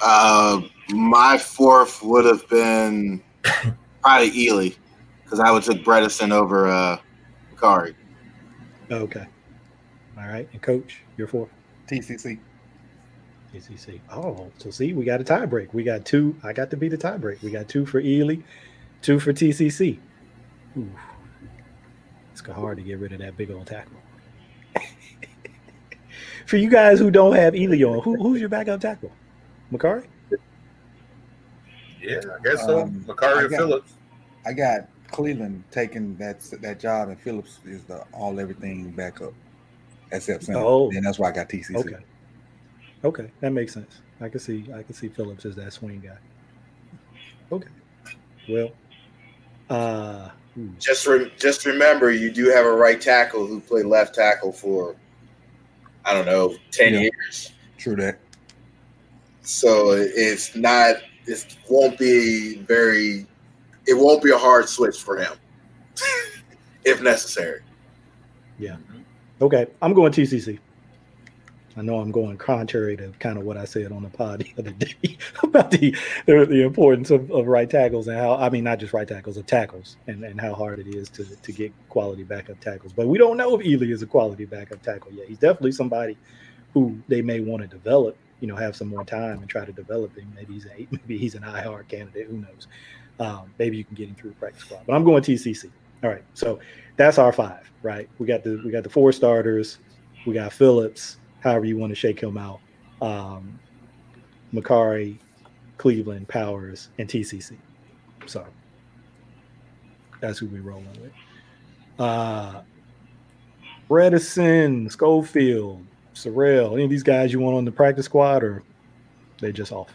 Uh, my fourth would have been probably Ealy because I would took Bredeson over uh, Kari. Okay. All right, and coach, your fourth. TCC. TCC. Oh, so see, we got a tie break. We got two. I got to be the tie break. We got two for Ealy, two for TCC. Ooh. It's hard to get rid of that big old tackle. for you guys who don't have Ealy on, who, who's your backup tackle? Mekari? Yeah, I guess so. Um, Mekari I Phillips. I got Cleveland taking that that job, and Phillips is the all everything backup except center. Oh. and that's why I got TCC. Okay. Okay, that makes sense. I can see I can see Phillips as that swing guy. Okay. Well, uh. Hmm. Just re- just remember, you do have a right tackle who played left tackle for I don't know ten Yeah. years. True that. So it's not. It won't be very. It won't be a hard switch for him, if necessary. Yeah. Okay, I'm going TCC. I know I'm going contrary to kind of what I said on the pod the other day about the the, the importance of, of right tackles and how I mean not just right tackles of tackles and, and how hard it is to to get quality backup tackles. But we don't know if Ealy is a quality backup tackle yet. He's definitely somebody who they may want to develop, you know, have some more time and try to develop him. Maybe he's a maybe he's an IR candidate. Who knows? Um, maybe you can get him through practice squad. But I'm going TCC. All right, so that's our five, right? We got the we got the four starters. We got Phillips, however you want to shake him out. Um, Mekari, Cleveland, Powers, and TCC. So that's who we're rolling with. Uh, Bredeson, Schofield, Sarell, any of these guys you want on the practice squad, or they just off?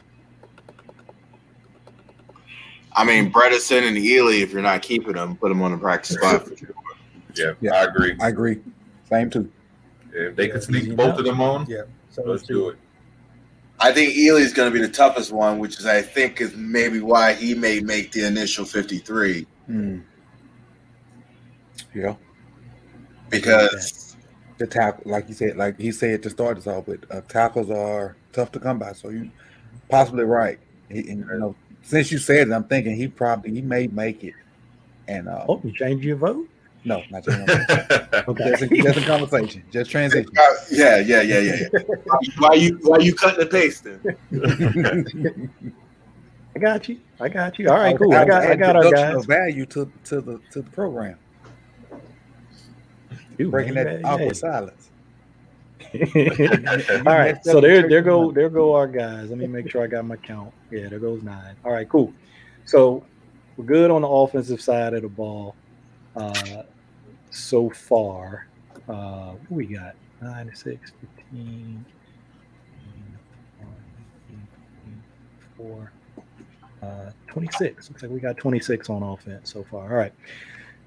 I mean, Bredeson and Ealy, if you're not keeping them, put them on the practice squad for sure. Yeah, Yeah. I agree. I agree. Same too. If they could sneak both enough. of them on, Yeah. So let's do it. I think Ealy's going to be the toughest one, which is I think is maybe why he may make the initial 53 Mm. Yeah, because the tackle, like you said, like he said to start us off with, uh, tackles are tough to come by. So you possibly right. He, and, you know, since you said it, I'm thinking he probably he may make it. And uh, Oh, you change your vote? No, not just, Okay. just, a, just a conversation, just transition. Uh, yeah, yeah, yeah, yeah. yeah. why you why you cutting and pasting? I got you. I got you. All right, cool. I got I got our guys. of value to to the to the program, Dude, breaking man, that yeah, awkward yeah. silence. All right, so there, there go, there go our guys. Let me make sure I got my count. Yeah, there goes nine. All right, cool. So we're good on the offensive side of the ball uh, so far. Uh, what we got nine, six, 15, four, uh, 26. Looks like we got 26 on offense so far. All right,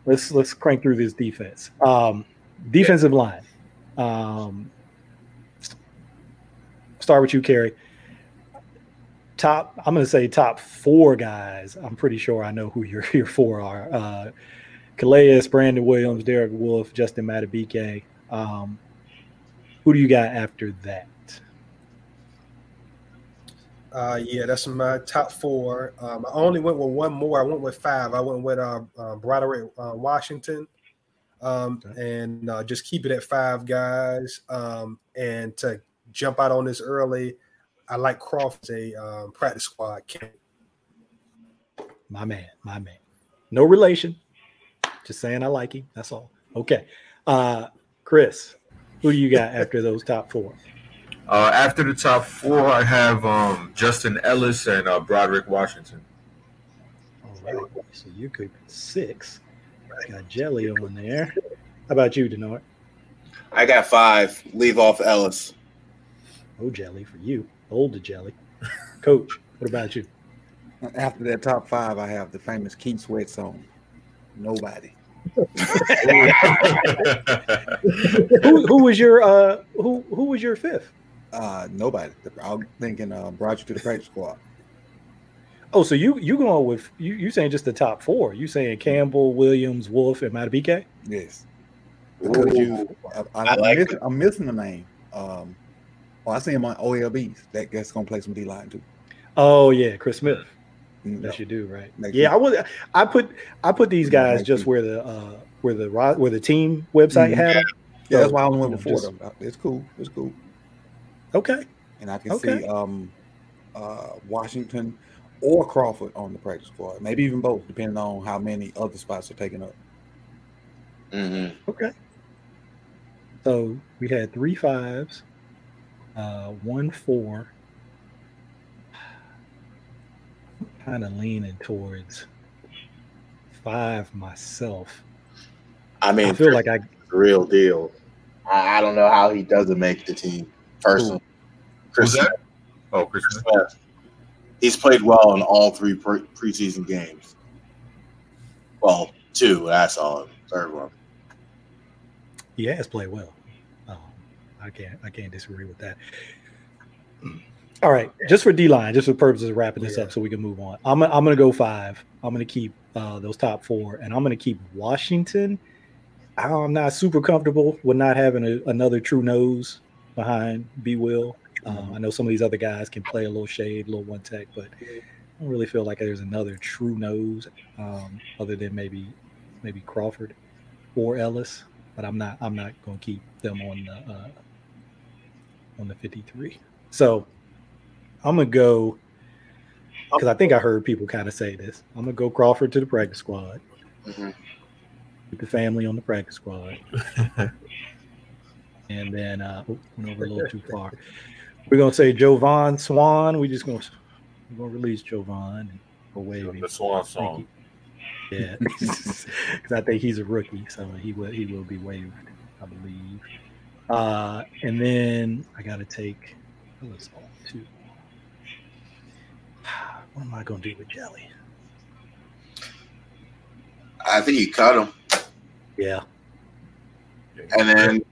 let's let's crank through this defense. Um, defensive line. Um, start with you, Kerry. Top, I'm going to say top four guys. I'm pretty sure I know who your your four are. Uh, Calais, Brandon Williams, Derek Wolfe, Justin Madubuike. Um, who do you got after that? Uh, yeah, that's my top four. Um, I only went with one more. I went with five. I went with uh, uh, Broderick uh, Washington, um, and uh, just keep it at five guys. Um, and to jump out on this early, I like Croft a um, practice squad. My man, my man. No relation. Just saying I like him. That's all. Okay. Uh, Chris, who do you got after those top four? Uh, after the top four, I have um, Justin Ellis and uh, Broderick Washington. All right. So you could six. Got Jelly on there. How about you, Denard? I got five. Leave off Ellis. Oh, Jelly for you. Older Jelly. Coach, what about you? After that top five, I have the famous Keith Sweat song. Nobody. who, who was your uh who who was your fifth? Uh, nobody. I'm thinking uh, brought you to the practice squad. Oh, so you you going with you you saying just the top four? You saying Campbell, Williams, Wolfe, and Madubuike? Yes. You, I, I, I like am miss. I'm missing the name. Um, oh, I see him on OLBs. That guy's gonna play some D line too. Oh yeah, Chris Smith. Mm, Yes, you do, right? Makes yeah, sense. I would. I put I put these guys makes just sense. where the uh where the ro- where the team website Mhm. had them. Yeah, that's why I only went before just- them. It's cool. It's cool. Okay, And I can Okay. see um, uh, Washington or Crawford on the practice squad. Maybe even both, depending on how many other spots are taken up. Mm-hmm. okay. So we had three fives, uh, one four. Kind of leaning towards five myself. I mean, I feel like I real deal. I, I don't know how he doesn't make the team. Personally, Who's Chris that? Oh, Chris Smith. Smith. He's played well in all three pre- preseason games. Well, two. I saw him. Third one. he has played well. Um, I can't I can't disagree with that. All right, just for D line, just for purposes of wrapping this Yeah. up, so we can move on. I'm I'm gonna go five. I'm gonna keep uh, those top four, and I'm gonna keep Washington. I'm not super comfortable with not having a, another true nose behind B. Will. Uh, I know some of these other guys can play a little shade, a little one tech, but I don't really feel like there's another true nose um, other than maybe maybe Crawford or Ellis. But I'm not I'm not going to keep them on the uh, on the 53. So I'm gonna go because I think I heard people kind of say this. I'm gonna go Crawford to the practice squad. Mhm. Keep the family on the practice squad. and then uh, oop, went over a little too far. We're gonna say Jovan Swann. We just gonna we're gonna release Jovan and we'll waive. The Swan song. you. Yeah, because I think he's a rookie, so he will he will be waived, I believe. Uh, and then I got to take who is on two. What am I gonna do with Jelly? I think you cut him, Yeah, and then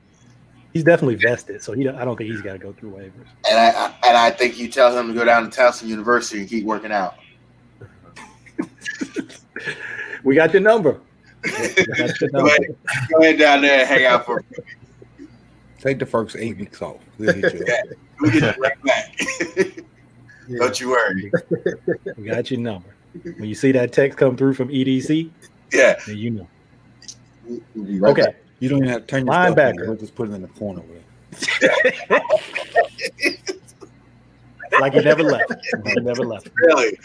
he's definitely vested, so he don't, I don't think he's got to go through waivers. and I and I think you tell him to go down to Towson University and keep working out. We got your number. Got your Go ahead, go ahead down there and hang out for. Take the first eight weeks off. We'll hit you. up. We'll get you right back. Yeah. Don't you worry. We got your number. When you see that text come through from EDC, Yeah. then you know. We'll right Okay. back. You don't even have to turn your stuff in. We'll just put it in the corner with it. like you never left. You never left. Really.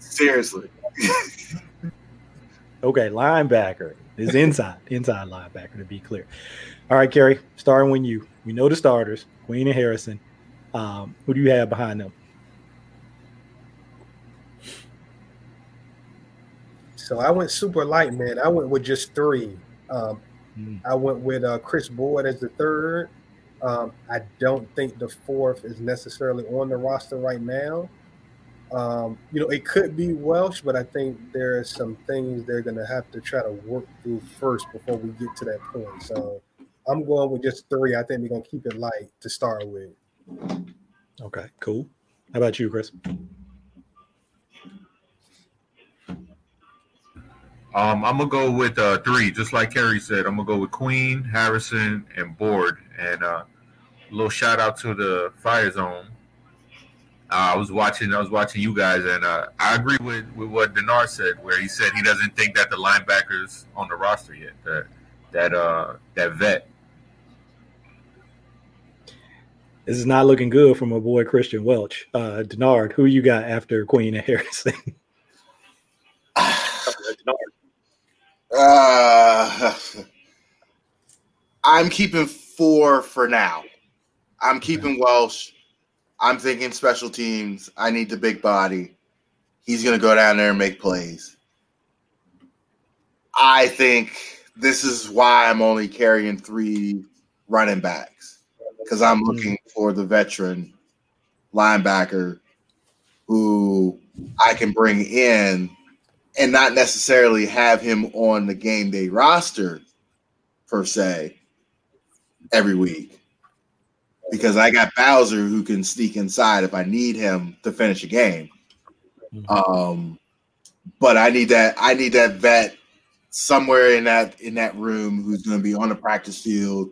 Seriously. Okay, linebacker is inside, inside linebacker to be clear. All right, Kerry, starting with you. We know the starters, Queen and Harrison. Um, who do you have behind them? So I went super light, man. I went with just three. Um, Hmm. I went with uh, Chris Board as the third. Um, I don't think the fourth is necessarily on the roster right now. Um, you know, it could be Welch, but I think there are some things they're going to have to try to work through first before we get to that point. So I'm going with just three. I think we're going to keep it light to start with. Okay, cool. How about you, Chris? Um, I'm gonna go with uh, three, just like Kerry said. I'm gonna go with Queen, Harrison, and Board. And uh, a little shout out to the Fire Zone. Uh, I was watching, I was watching you guys, and uh, I agree with, with what Denard said, where he said he doesn't think that the linebackers on the roster yet. That that uh that vet. This is not looking good for my boy Kristian Welch. Uh, Denard, who you got after Queen and Harrison? Uh, I'm keeping four for now. I'm keeping Welch. I'm thinking special teams. I need the big body. He's going to go down there and make plays. I think this is why I'm only carrying three running backs because I'm looking for the veteran linebacker who I can bring in and not necessarily have him on the game day roster per se every week. Because I got Bowser who can sneak inside if I need him to finish a game. Um, but I need that I need that vet somewhere in that in that room who's going to be on the practice field.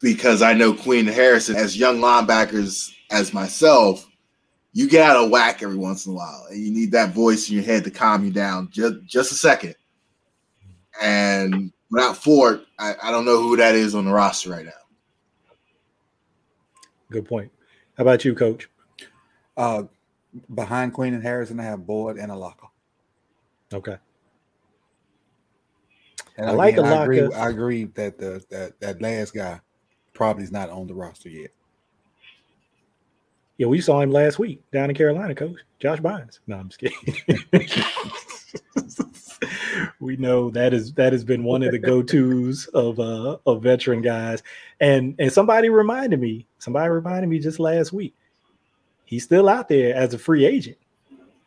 Because I know Queen Harrison as young linebackers as myself, you get out of whack every once in a while, and you need that voice in your head to calm you down just just a second. And without Fort, I, I don't know who that is on the roster right now. Good point. How about you, Coach? Uh, behind Queen and Harrison, I have Board and Alaka. Okay. And I like again, I agree, Alaka. I agree that the that, that last guy probably is not on the roster yet. Yeah, we saw him last week down in Carolina, Coach Josh Bynes. No, I'm just kidding. we know that is that has been one of the go-tos of uh of veteran guys, and and somebody reminded me, somebody reminded me just last week, he's still out there as a free agent.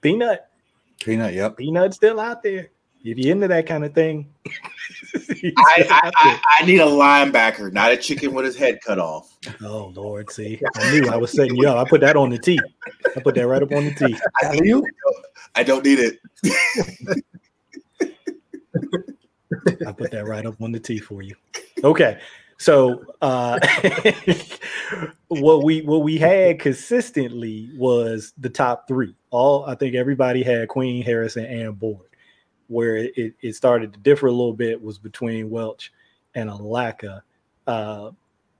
Peanut, Peanut, yep. Peanut's still out there. If you're into that kind of thing, I, I. I, I need a linebacker, not a chicken with his head cut off. oh Lord, see, I knew I was setting you up. I put that on the tee. I put that right up on the tee. Alley-oop. I don't need it. I put that right up on the tee for you. Okay. So uh what we what we had consistently was the top three. All I think everybody had Queen, Harrison, and Board. Where it, it started to differ a little bit was between Welch and Alaka. Uh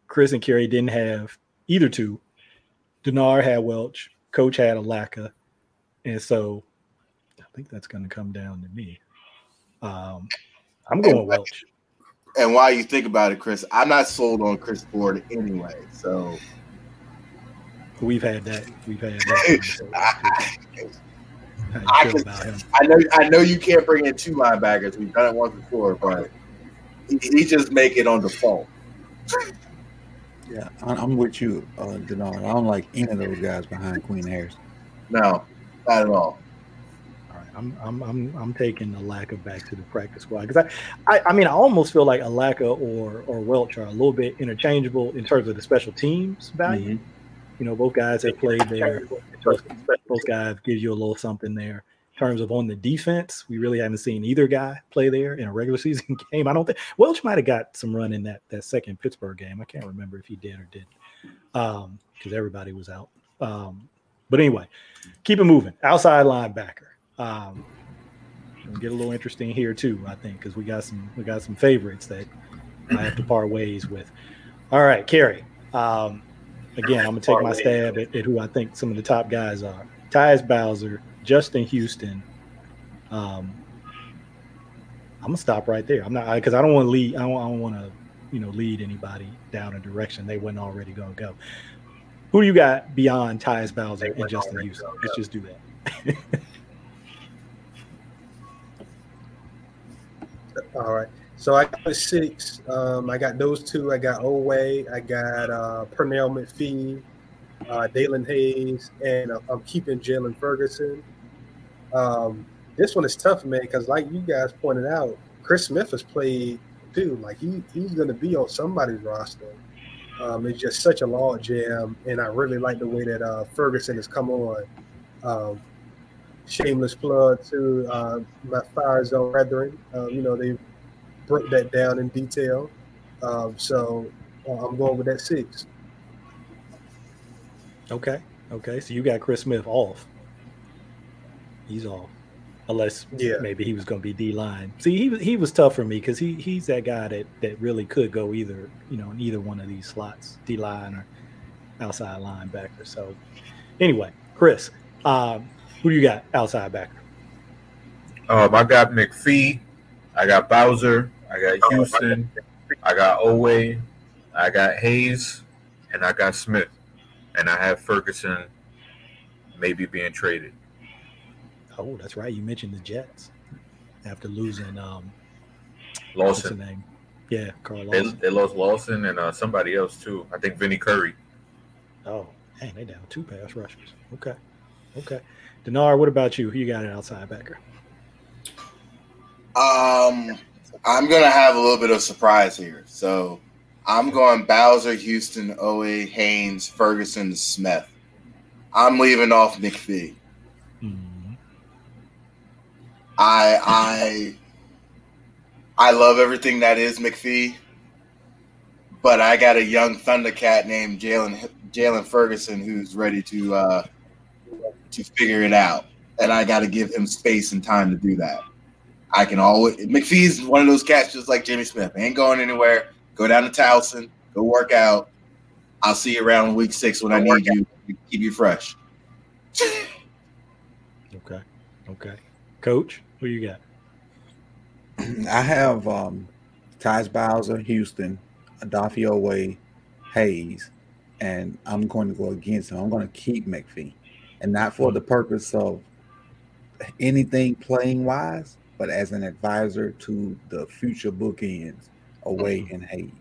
Chris and Kerry didn't have either two. Denard had Welch, Coach had Alaka, and so I think that's going to come down to me. Um, I'm going Welch. And while you think about it, Chris, I'm not sold on Chris Ford anyway. So We've had that. We've had that. I, I can- I know I know you can't bring in two linebackers. We've done it once before, but he, he just make it on default. Yeah, I- I'm with you, uh, Denard. I don't like any of those guys behind Queen Harrison. No, not at all. All right, I'm I'm I'm I'm taking Alaka back to the practice squad because I, I I mean I almost feel like Alaka or or Welch are a little bit interchangeable in terms of the special teams value. You know, both guys have played there. Both, guys give you a little something there. In terms of on the defense, we really haven't seen either guy play there in a regular season game. I don't think Welch might have got some run in that that second Pittsburgh game. I can't remember if he did or didn't, um, because everybody was out. Um, but anyway, keep it moving. Outside linebacker. Um, get a little interesting here too, I think, because we got some we got some favorites that I have to part ways with. All right, Kerry. Um, again, I'm gonna take my stab at, at who I think some of the top guys are. Tyus Bowser, Justin Houston. Um, I'm gonna stop right there. I'm not because I don't want to lead. I don't, I don't want to, you know, lead anybody down a direction they wasn't already gonna go. Who do you got beyond Tyus Bowser and Justin Houston? Let's just do that. All right. So I got six. Um, I got those two. I got Oweh. I got uh, Pernell McPhee, uh, Daelin Hayes, and uh, I'm keeping Jaylon Ferguson. Um, this one is tough, man, because like you guys pointed out, Chris Smith has played too. Like he he's going to be on somebody's roster. Um, it's just such a log jam, and I really like the way that uh, Ferguson has come on. Um, shameless plug to uh, my Fire Zone brethren. Uh, you know, they broke that down in detail. Um, so uh, I'm going with that six. Okay. Okay. So you got Chris Smith off. He's off. Unless Yeah. maybe he was going to be D line. See, he was he was tough for me because he he's that guy that that really could go either you know in either one of these slots, D line or outside linebacker. So anyway, Chris, um, who do you got outside backer? Um, I got McPhee, I got Bowser, I got Houston, I got Oweh, I got Hayes, and I got Smith, and I have Ferguson maybe being traded. Oh, that's right. You mentioned the Jets after losing um what's his Lawson, name? Yeah, Carl they, Lawson. they lost Lawson and uh, somebody else too. I think Vinny Curry. Oh, dang, they down two pass rushers. Okay. Okay. Denard, what about you? Who you got an outside backer? Um, I'm gonna have a little bit of surprise here. So I'm going Bowser, Houston, Oweh, Haynes, Ferguson, Smith. I'm leaving off McPhee. Hmm. I I I love everything that is McPhee, but I got a young Thundercat named Jaylon Jaylon Ferguson who's ready to uh, to figure it out, and I got to give him space and time to do that. I can always McPhee's one of those cats just like Jimmy Smith. Ain't going anywhere. Go down to Towson, go work out. I'll see you around week six when I need you. Keep you fresh. Okay. Okay. Coach, who you got? I have um Taj Bowser, Houston, Odafe Oweh, Hayes, and I'm going to go against him. I'm going to keep McPhee, and not for the purpose of anything playing wise, but as an advisor to the future bookends Oweh in Hayes.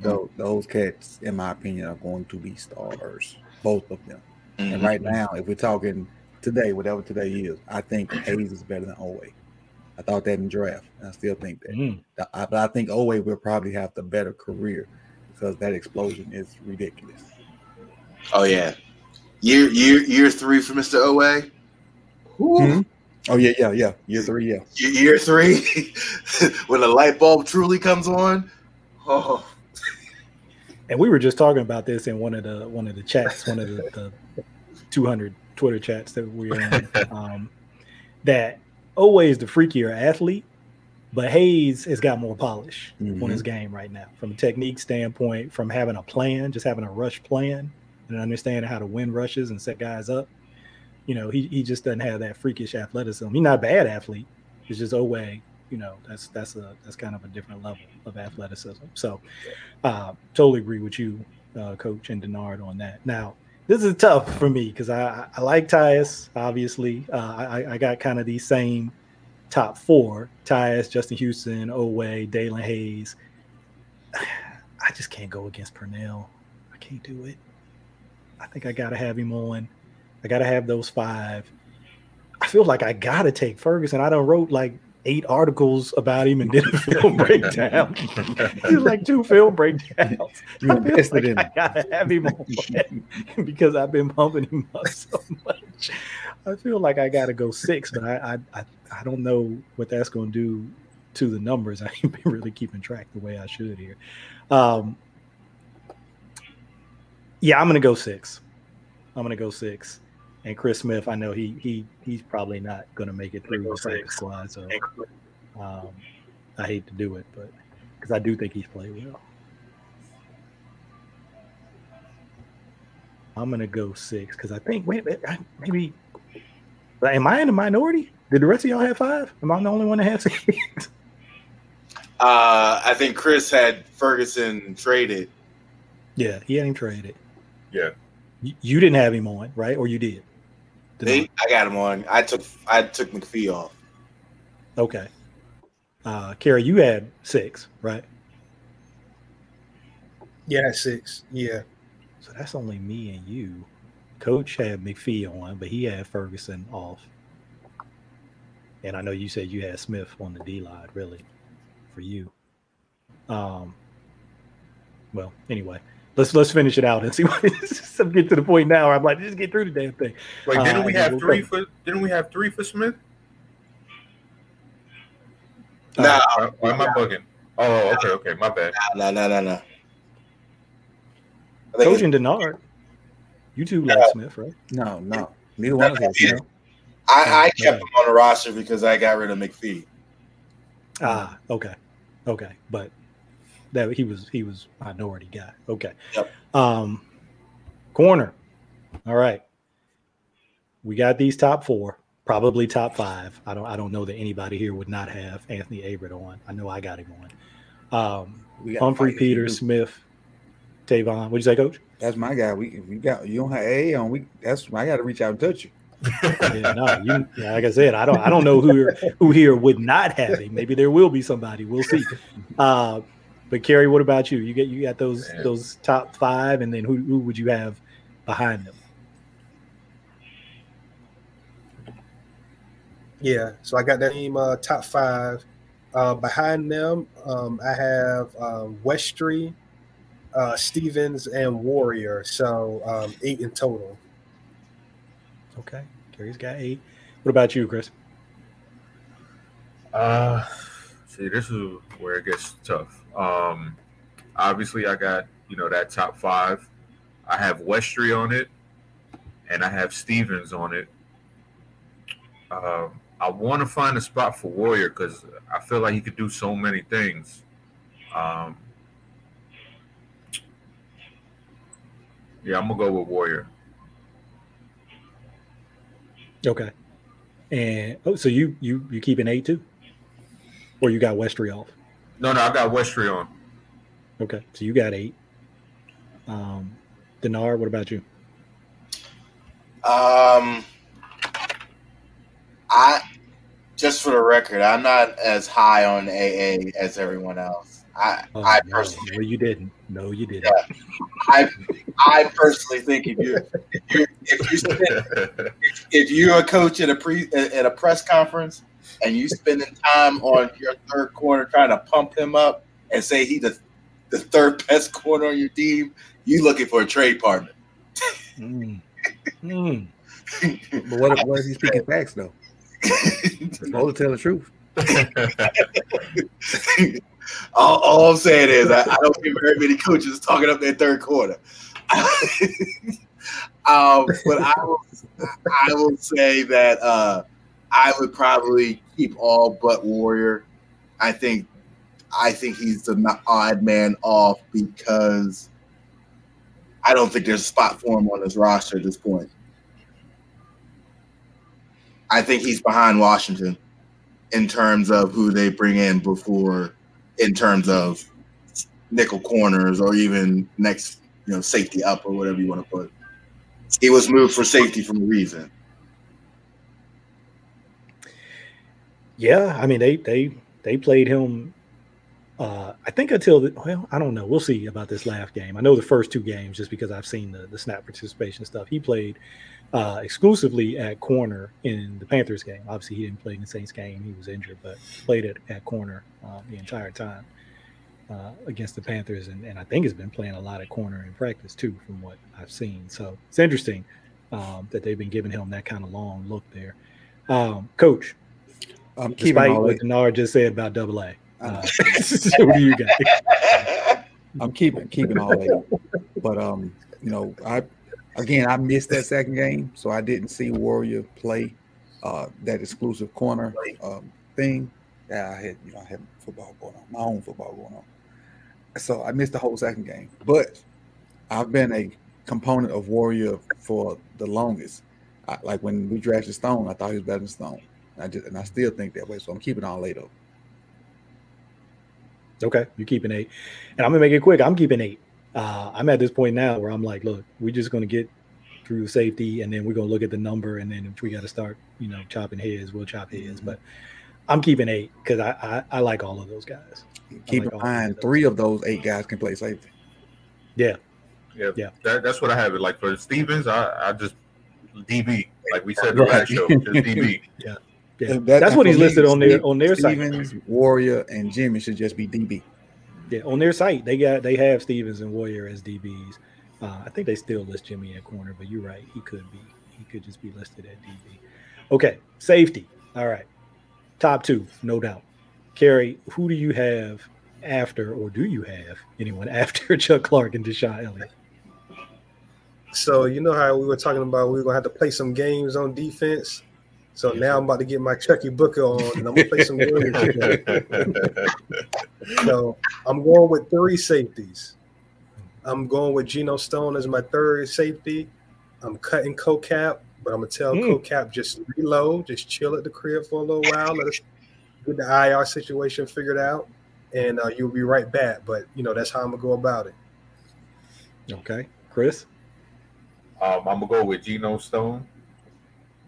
Those, those cats, in my opinion, are going to be stars, both of them. And right now, if we're talking today, whatever today is, I think Hayes is better than Oweh. I thought that in draft, and I still think that. Mm. I- But I think Oweh will probably have the better career because that explosion is ridiculous. Oh yeah, year year year three for Mister Oweh. Hmm? Oh yeah, yeah, yeah. Year three, yeah. Year- Year three, when the light bulb truly comes on. Oh, And we were just talking about this in one of the one of the chats, one of the, the 200 Twitter chats that we're in. Um, that always the freakier athlete, but Hayes has got more polish on his game right now from a technique standpoint, from having a plan, just having a rush plan and understanding how to win rushes and set guys up. You know, he, he just doesn't have that freakish athleticism. He's not a bad athlete. It's just Oweh, you know, that's that's a that's kind of a different level of athleticism. So uh totally agree with you, uh, coach and Denard on that. Now, this is tough for me because I, I like Tyus, obviously. Uh, I, I got kind of these same top four Tyus, Justin Houston, Oweh, Daelin Hayes. I just can't go against Pernell. I can't do it. I think I got to have him on. I got to have those five. I feel like I got to take Ferguson. I don't wrote like eight articles about him and did a film breakdown. He's like two film breakdowns. You I feel like in I gotta have him on because I've been pumping him up so much. I feel like I gotta go six, but I I, I, I don't know what that's gonna do to the numbers. I ain't been really keeping track the way I should here. Um, yeah, I'm gonna go six. I'm gonna go six. And Chris Smith, I know he he he's probably not gonna make it through the practice squad. So um, I hate to do it, but because I do think he's played well. I'm gonna go six because I think wait, wait, I- maybe am I in the minority? Did the rest of y'all have five? Am I the only one that has six? uh, I think Chris had Ferguson traded. yeah, he had him traded. Yeah. You, you didn't have him on, right? Or you did? Did They, I got him on. I took I took McPhee off. Okay. Uh, Carrie, you had six, right? Yeah, six. Yeah. So that's only me and you. Coach had McPhee on, but he had Ferguson off. And I know you said you had Smith on the D line, really, for you. Um. Well, anyway, let's let's finish it out and see what. I'm getting to the point now. Where I'm like, just get through the damn thing. Like didn't Uh, we have we'll three go. for? Didn't we have three for Smith? No, Why, why am I bugging? Oh, okay, okay, my bad. no, no, no, no. I think Coach it's- and Denard, you two like Smith, right? No, no. Neither one of us. Yeah. No. I, I Yeah. kept him on the roster because I got rid of McPhee. Ah, okay, okay, but that he was he was minority guy. Okay, Yep. um, corner. All right, we got these top four. probably top five. I don't I don't know that anybody here would not have Anthony Averett on. I know I got him on. Um, We got Humphrey, fight if you Peter, do. Smith, Tavon. What'd you say, Coach? That's my guy. We we got you don't have A on. We that's I got to reach out and touch you. Yeah, no, you, yeah, like I said, I don't I don't know who here, who here would not have him. Maybe there will be somebody. We'll see. Uh, but Kerry, what about you? You get you got those Man. those top five, and then who who would you have behind them? Yeah, so I got that team uh, top five. Uh, behind them, um, I have um, Westry, uh, Stephens, and Warrior. So um, eight in total. Okay, Kerry's got eight. What about you, Chris? Uh, see, this is where it gets tough. Um, obviously, I got you know that top five. I have Westry on it, and I have Stephens on it. Um, I want to find a spot for Warrior because I feel like he could do so many things. Um, yeah, I'm gonna go with Warrior. Okay, and oh, so you you you keep an eight too, or you got Westry off? No, no, I got Westry on. Okay, so you got eight. Um, Denard, what about you? Um, I just for the record, I'm not as high on AA as everyone else. I Oh, I no, personally no, you didn't. No, you didn't. I I personally think if you if you if you spend, if you're a coach at a pre at a press conference and you spending time on your third corner trying to pump him up and say he the the third best corner on your team, you looking for a trade partner. Mm. Mm. But what if, what if he's speaking facts though? He's supposed to tell the truth. all, all I'm saying is I, I don't hear very many coaches talking up their third quarter. um, but I will, I will say that uh, I would probably keep all but Warrior. I think I think he's the odd man off because I don't think there's a spot for him on his roster at this point. I think he's behind Washington in terms of who they bring in before, in terms of nickel corners or even next, you know, safety up or whatever you want to put. He was moved for safety for a reason. Yeah, I mean they they they played him. Uh, I think until the, well, I don't know. We'll see about this last game. I know the first two games just because I've seen the the snap participation stuff. He played uh, exclusively at corner in the Panthers game. Obviously, he didn't play in the Saints game; he was injured, but played it at corner uh, the entire time uh, against the Panthers, and, and I think he's been playing a lot of corner in practice too, from what I've seen. So it's interesting um, that they've been giving him that kind of long look there. Um, Coach, I'm keeping despite all what. Denard just said about Double A, uh, what do you got? I'm keeping keeping all eight. But um, you know, I again I missed that second game, so I didn't see Warrior play uh that exclusive corner um thing. Yeah, I had you know I had football going on, my own football going on. So I missed the whole second game. But I've been a component of Warrior for the longest. I, like when we drafted Stone, I thought he was better than Stone. I just and I still think that way. So I'm keeping all eight of them. Okay, you're keeping eight, and I'm gonna make it quick. I'm keeping eight. Uh, I'm at this point now where I'm like, look, we're just gonna get through safety, and then we're gonna look at the number, and then if we got to start, you know, chopping heads, we'll chop heads. But I'm keeping eight because I, I I like all of those guys. Keep like in mind, of three of those eight guys can play safety. Yeah, Yeah, Yeah. That, that's what I have it. Like for Stephens, I, I just DB, like we said the last show, just DB. yeah. That- That's what for he's me, listed on their Steve- on their site. Warrior, and Jimmy should just be DB. Yeah, on their site they got they have Stephens and Warrior as DBs. Uh, I think they still list Jimmy at corner, but you're right, he could be he could just be listed at DB. Okay, safety. All right, top two, no doubt. Kerry, who do you have after, or do you have anyone after Chuck Clark and DeShon Elliott? So you know how we were talking about we were gonna have to play some games on defense. So now I'm about to get my Chucky Booker on, and I'm gonna play some games. so I'm going with three safeties. I'm going with Geno Stone as my third safety. I'm cutting CoCap But I'm gonna tell Mm. CoCap just reload, just chill at the crib for a little while. Let us get the IR situation figured out, and uh, you'll be right back. But you know that's how I'm gonna go about it. Okay, Chris. Um, I'm gonna go with Geno Stone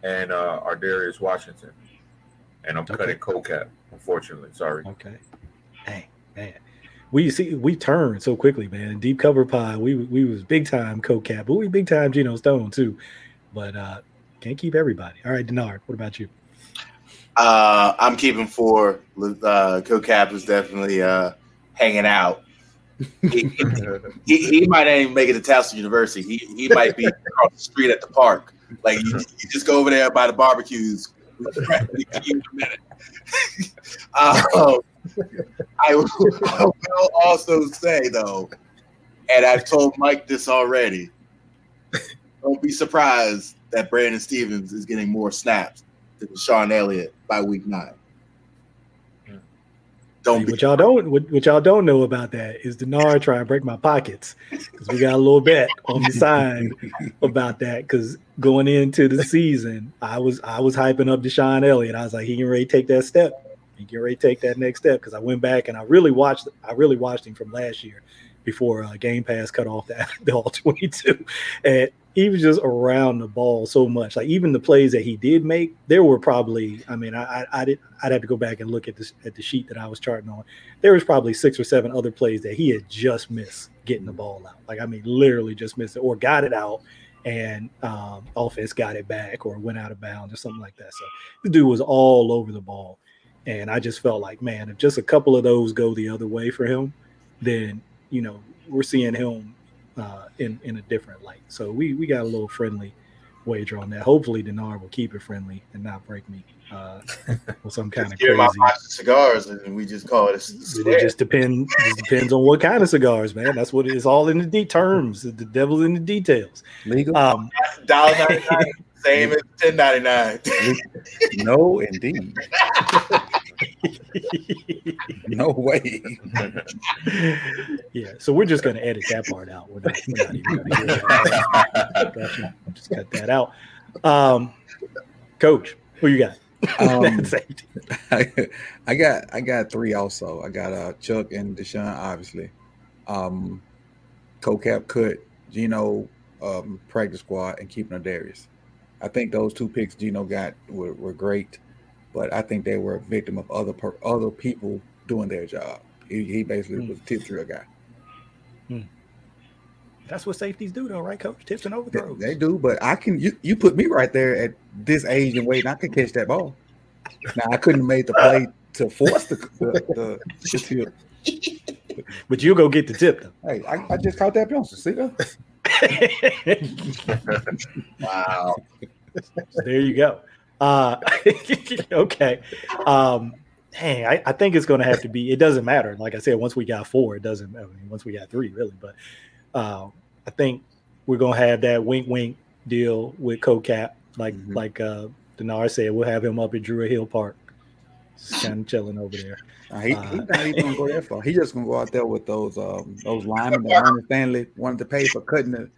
and uh, Ar'Darius Washington, and I'm Okay. cutting CoCap. Unfortunately, sorry. Okay. Hey, man. We see we turned so quickly, man. Deep cover pie. We we was big time co-cap, but we big time Geno Stone too. But uh can't keep everybody. All right, Denard, what about you? Uh, I'm keeping four. Uh, CoCap is definitely uh, hanging out. He, he, he might not even make it to Towson University. He, he might be across the street at the park. Like you, you just go over there by the barbecues. um, I, will, I will also say though, and I've told Mike this already. Don't be surprised that Brandon Stephens is getting more snaps than Sean Elliott by week nine. Don't be What y'all don't what, what y'all don't know about that is Denard trying to break my pockets because we got a little bet on the side about that. Because going into the season, I was I was hyping up DeShon Elliott. I was like, he can ready to take that step. He can ready to take that next step. Because I went back and I really watched I really watched him from last year before uh, Game Pass cut off that the all twenty two, and he was just around the ball so much. Like even the plays that he did make, there were probably. I mean, I I, I did. I'd have to go back and look at this at the sheet that I was charting on. There was probably six or seven other plays that he had just missed getting the ball out. Like I mean, literally just missed it or got it out, and um, offense got it back or went out of bounds or something like that. So the dude was all over the ball, and I just felt like, man, if just a couple of those go the other way for him, then you know we're seeing him uh, in in a different light. So we we got a little friendly wager on that. Hopefully, Denard will keep it friendly and not break me uh, with some kind of Just give him my crazy. box cigars and we just call it a It just depends. Just depends on what kind of cigars, man. That's what it is. All in the de- terms. The devil's in the details. Legal? Um, Dollar ninety nine, same as ten ninety nine. no, indeed. No way. yeah. So we're just gonna edit that part out. We're not, we're not even gonna hear Just cut that out. Um, Coach, who you got? Um, Safety. I got I got three also. I got uh Chuck and DeShon, obviously. Um CoCap cut, Geno um practice squad and keeping a Darius. I think those two picks Geno got were, were great, but I think they were a victim of other per, other people doing their job. He, he basically Hmm. was a tip drill guy. That's what safeties do, though, right, Coach? Tips and They, overthrows. they do, but I can you, you put me right there at this age and weight, and I could catch that ball. Now I couldn't have made the play to force the the, the tip. But you'll go get the tip, though. Hey, I, I just caught that bounce. See that? Wow. So there you go. Uh, okay. Um, dang, I, I think it's going to have to be. It doesn't matter. Like I said, once we got four, it doesn't. I mean, once we got three, really. But uh, I think we're going to have that wink, wink deal with CoCap. Like Mhm. like uh, Denard said, we'll have him up at Druid Hill Park, just kind of chilling over there. Nah, he, Uh, he's not even gonna go that far. He just gonna go out there with those um those linemen that Ernest Stanley wanted to pay for cutting it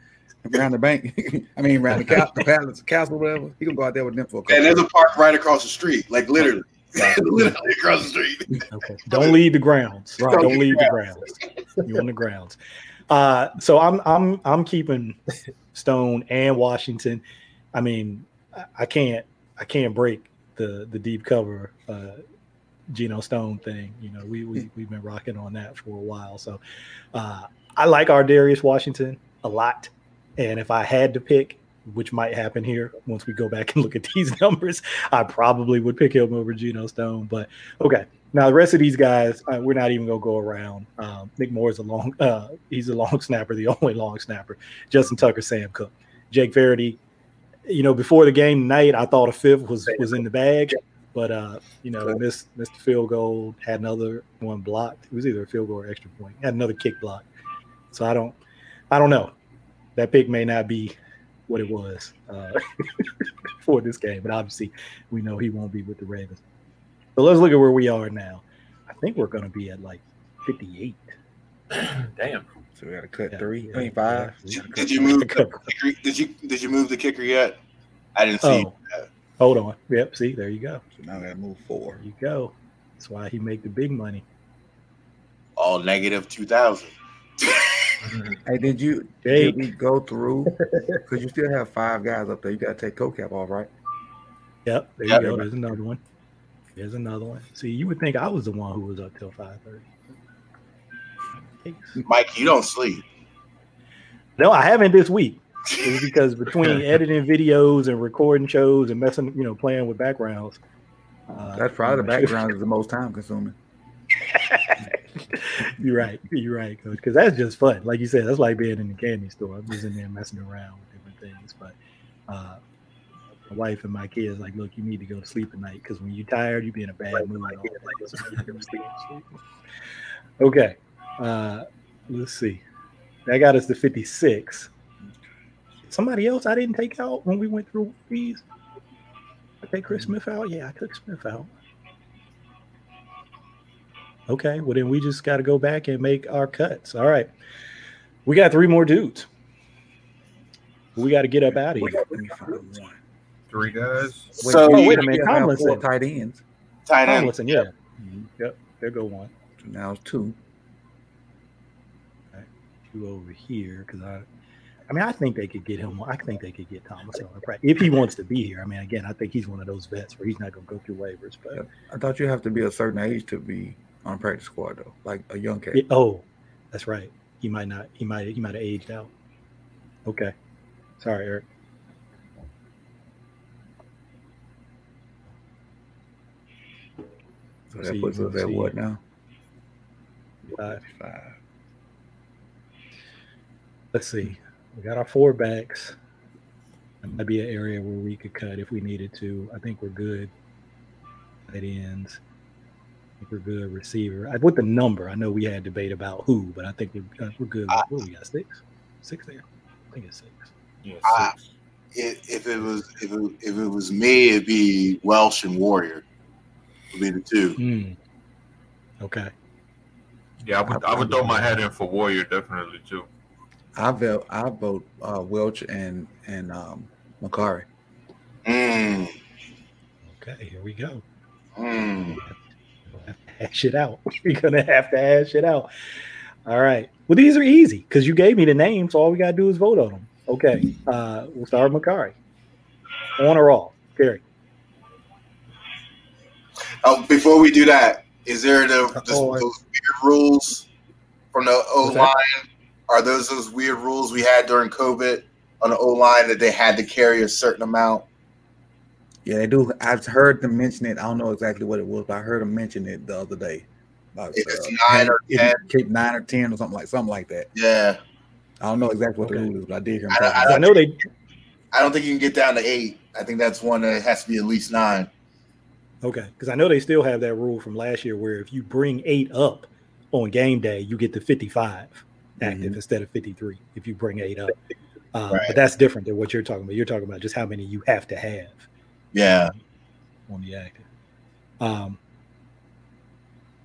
around the bank. I mean around the, ca- the palace, castle, whatever. He gonna go out there with them for a And there's a park right across the street, like literally, literally across the street. Okay. Don't leave the grounds. Right. Don't leave the grounds. You're on the grounds. Uh, so I'm I'm I'm keeping Stone and Washington. I mean, I- I can't I can't break the the deep cover uh Geno Stone thing. You know, we we we've been rocking on that for a while. So uh I like Ar'Darius Washington a lot. And if I had to pick, which might happen here once we go back and look at these numbers, I probably would pick him over Geno Stone. But okay, now the rest of these guys, uh, we're not even gonna go around. Um, Nick Moore is a long, uh, he's a long snapper, the only long snapper. Justin Tucker, Sam Koch, Jake Verity. You know, before the game tonight, I thought a fifth was was in the bag, but uh, you know, missed missed the field goal, had another one blocked. It was either a field goal or extra point. Had another kick block. So I don't, I don't know. That pick may not be what it was uh, for this game, but obviously we know he won't be with the Ravens. So let's look at where we are now. I think we're going to be at like 58. Damn. So we gotta cut Yeah, three, yeah, I mean five. yeah. Did you move? The kicker, did you did you move the kicker yet? I didn't see. Oh, hold on. Yep. See, there you go. So now we gotta move four. There you go. That's why he make the big money. all negative two thousand. Hey, did you Jake. did we go through? Because you still have five guys up there. You gotta take CoCap off, right? Yep. There Yep. you go. There's another one. There's another one. See, you would think I was the one who was up till five thirty. Mike, you don't sleep. No, I haven't this week. It's because between editing videos and recording shows and messing, you know, playing with backgrounds. Uh, That's probably the background is the most time consuming. you're right. You're right, coach. Because that's just fun. Like you said, that's like being in the candy store. I'm just in there messing around with different things. But uh, my wife and my kids like, look, you need to go to sleep at night because when you're tired, you be in a bad mood. all day. So you need to go to sleep. Okay. Uh, let's see. That got us to 56. Somebody else I didn't take out when we went through these. I take Chris Smith out. Yeah, I took Smith out. Okay, well then we just got to go back and make our cuts. All right, we got three more dudes. We got to get up out of here. Let me find one. Three guys. So- Oh, wait a still minute, have Tomlinson. Four tight ends. Tight ends. Tomlinson, yeah. Mm-hmm. Yep, there go one. So now it's two. Two over here because I, I mean, I think they could get him. I think they could get Thomas on the practice if he wants to be here. I mean, again, I think he's one of those vets where he's not going to go through waivers. But I thought you have to be a certain age to be on practice squad though, like a young cat. It- oh, that's right. He might not. He might. He might have aged out. Okay. Sorry, Eric. So that puts us at what now? Five. Five. Let's see. We got our four backs. That might be an area where we could cut if we needed to. I think we're good. Tight ends. I think we're good. Receiver. I, with the number, I know we had debate about who, but I think we're, uh, we're good. I- what we got? Six? Six there? I think it's six. Yeah, Ah. six. If, if it was if it, if it was me, it'd be Welch and Warrior. Would be the two. Hmm. Okay. yeah. I would, I would throw my head in for Warrior definitely too. I vote. I vote uh, Welch and and um, Mekari. Mm, Okay. Here we go. mm. We'll have to hash it out. We're gonna have to hash it out. All right. Well, these are easy because you gave me the names. So all we gotta do is vote on them. Okay. Uh, we'll start with Mekari. On or off? Gary. Oh, before we do that, is there the, the Oh, those weird rules from the O line? Are those those weird rules we had during COVID on the O line that they had to carry a certain amount? Yeah, they do. I've heard them mention it. I don't know exactly what it was, but I heard them mention it the other day. About, If it's uh, nine or if 10. keep nine or ten or something like something like that. Yeah, I don't know exactly what Okay. the rule is, but I did hear. Them I I I know they. I don't think you can get down to eight. I think that's one that has to be at least nine. Okay, because I know they still have that rule from last year where if you bring eight up on game day, you get the fifty-five active instead of fifty-three. If you bring eight up, uh, Right. but that's different than what you're talking about. You're talking about just how many you have to have. Yeah. on the active. Um,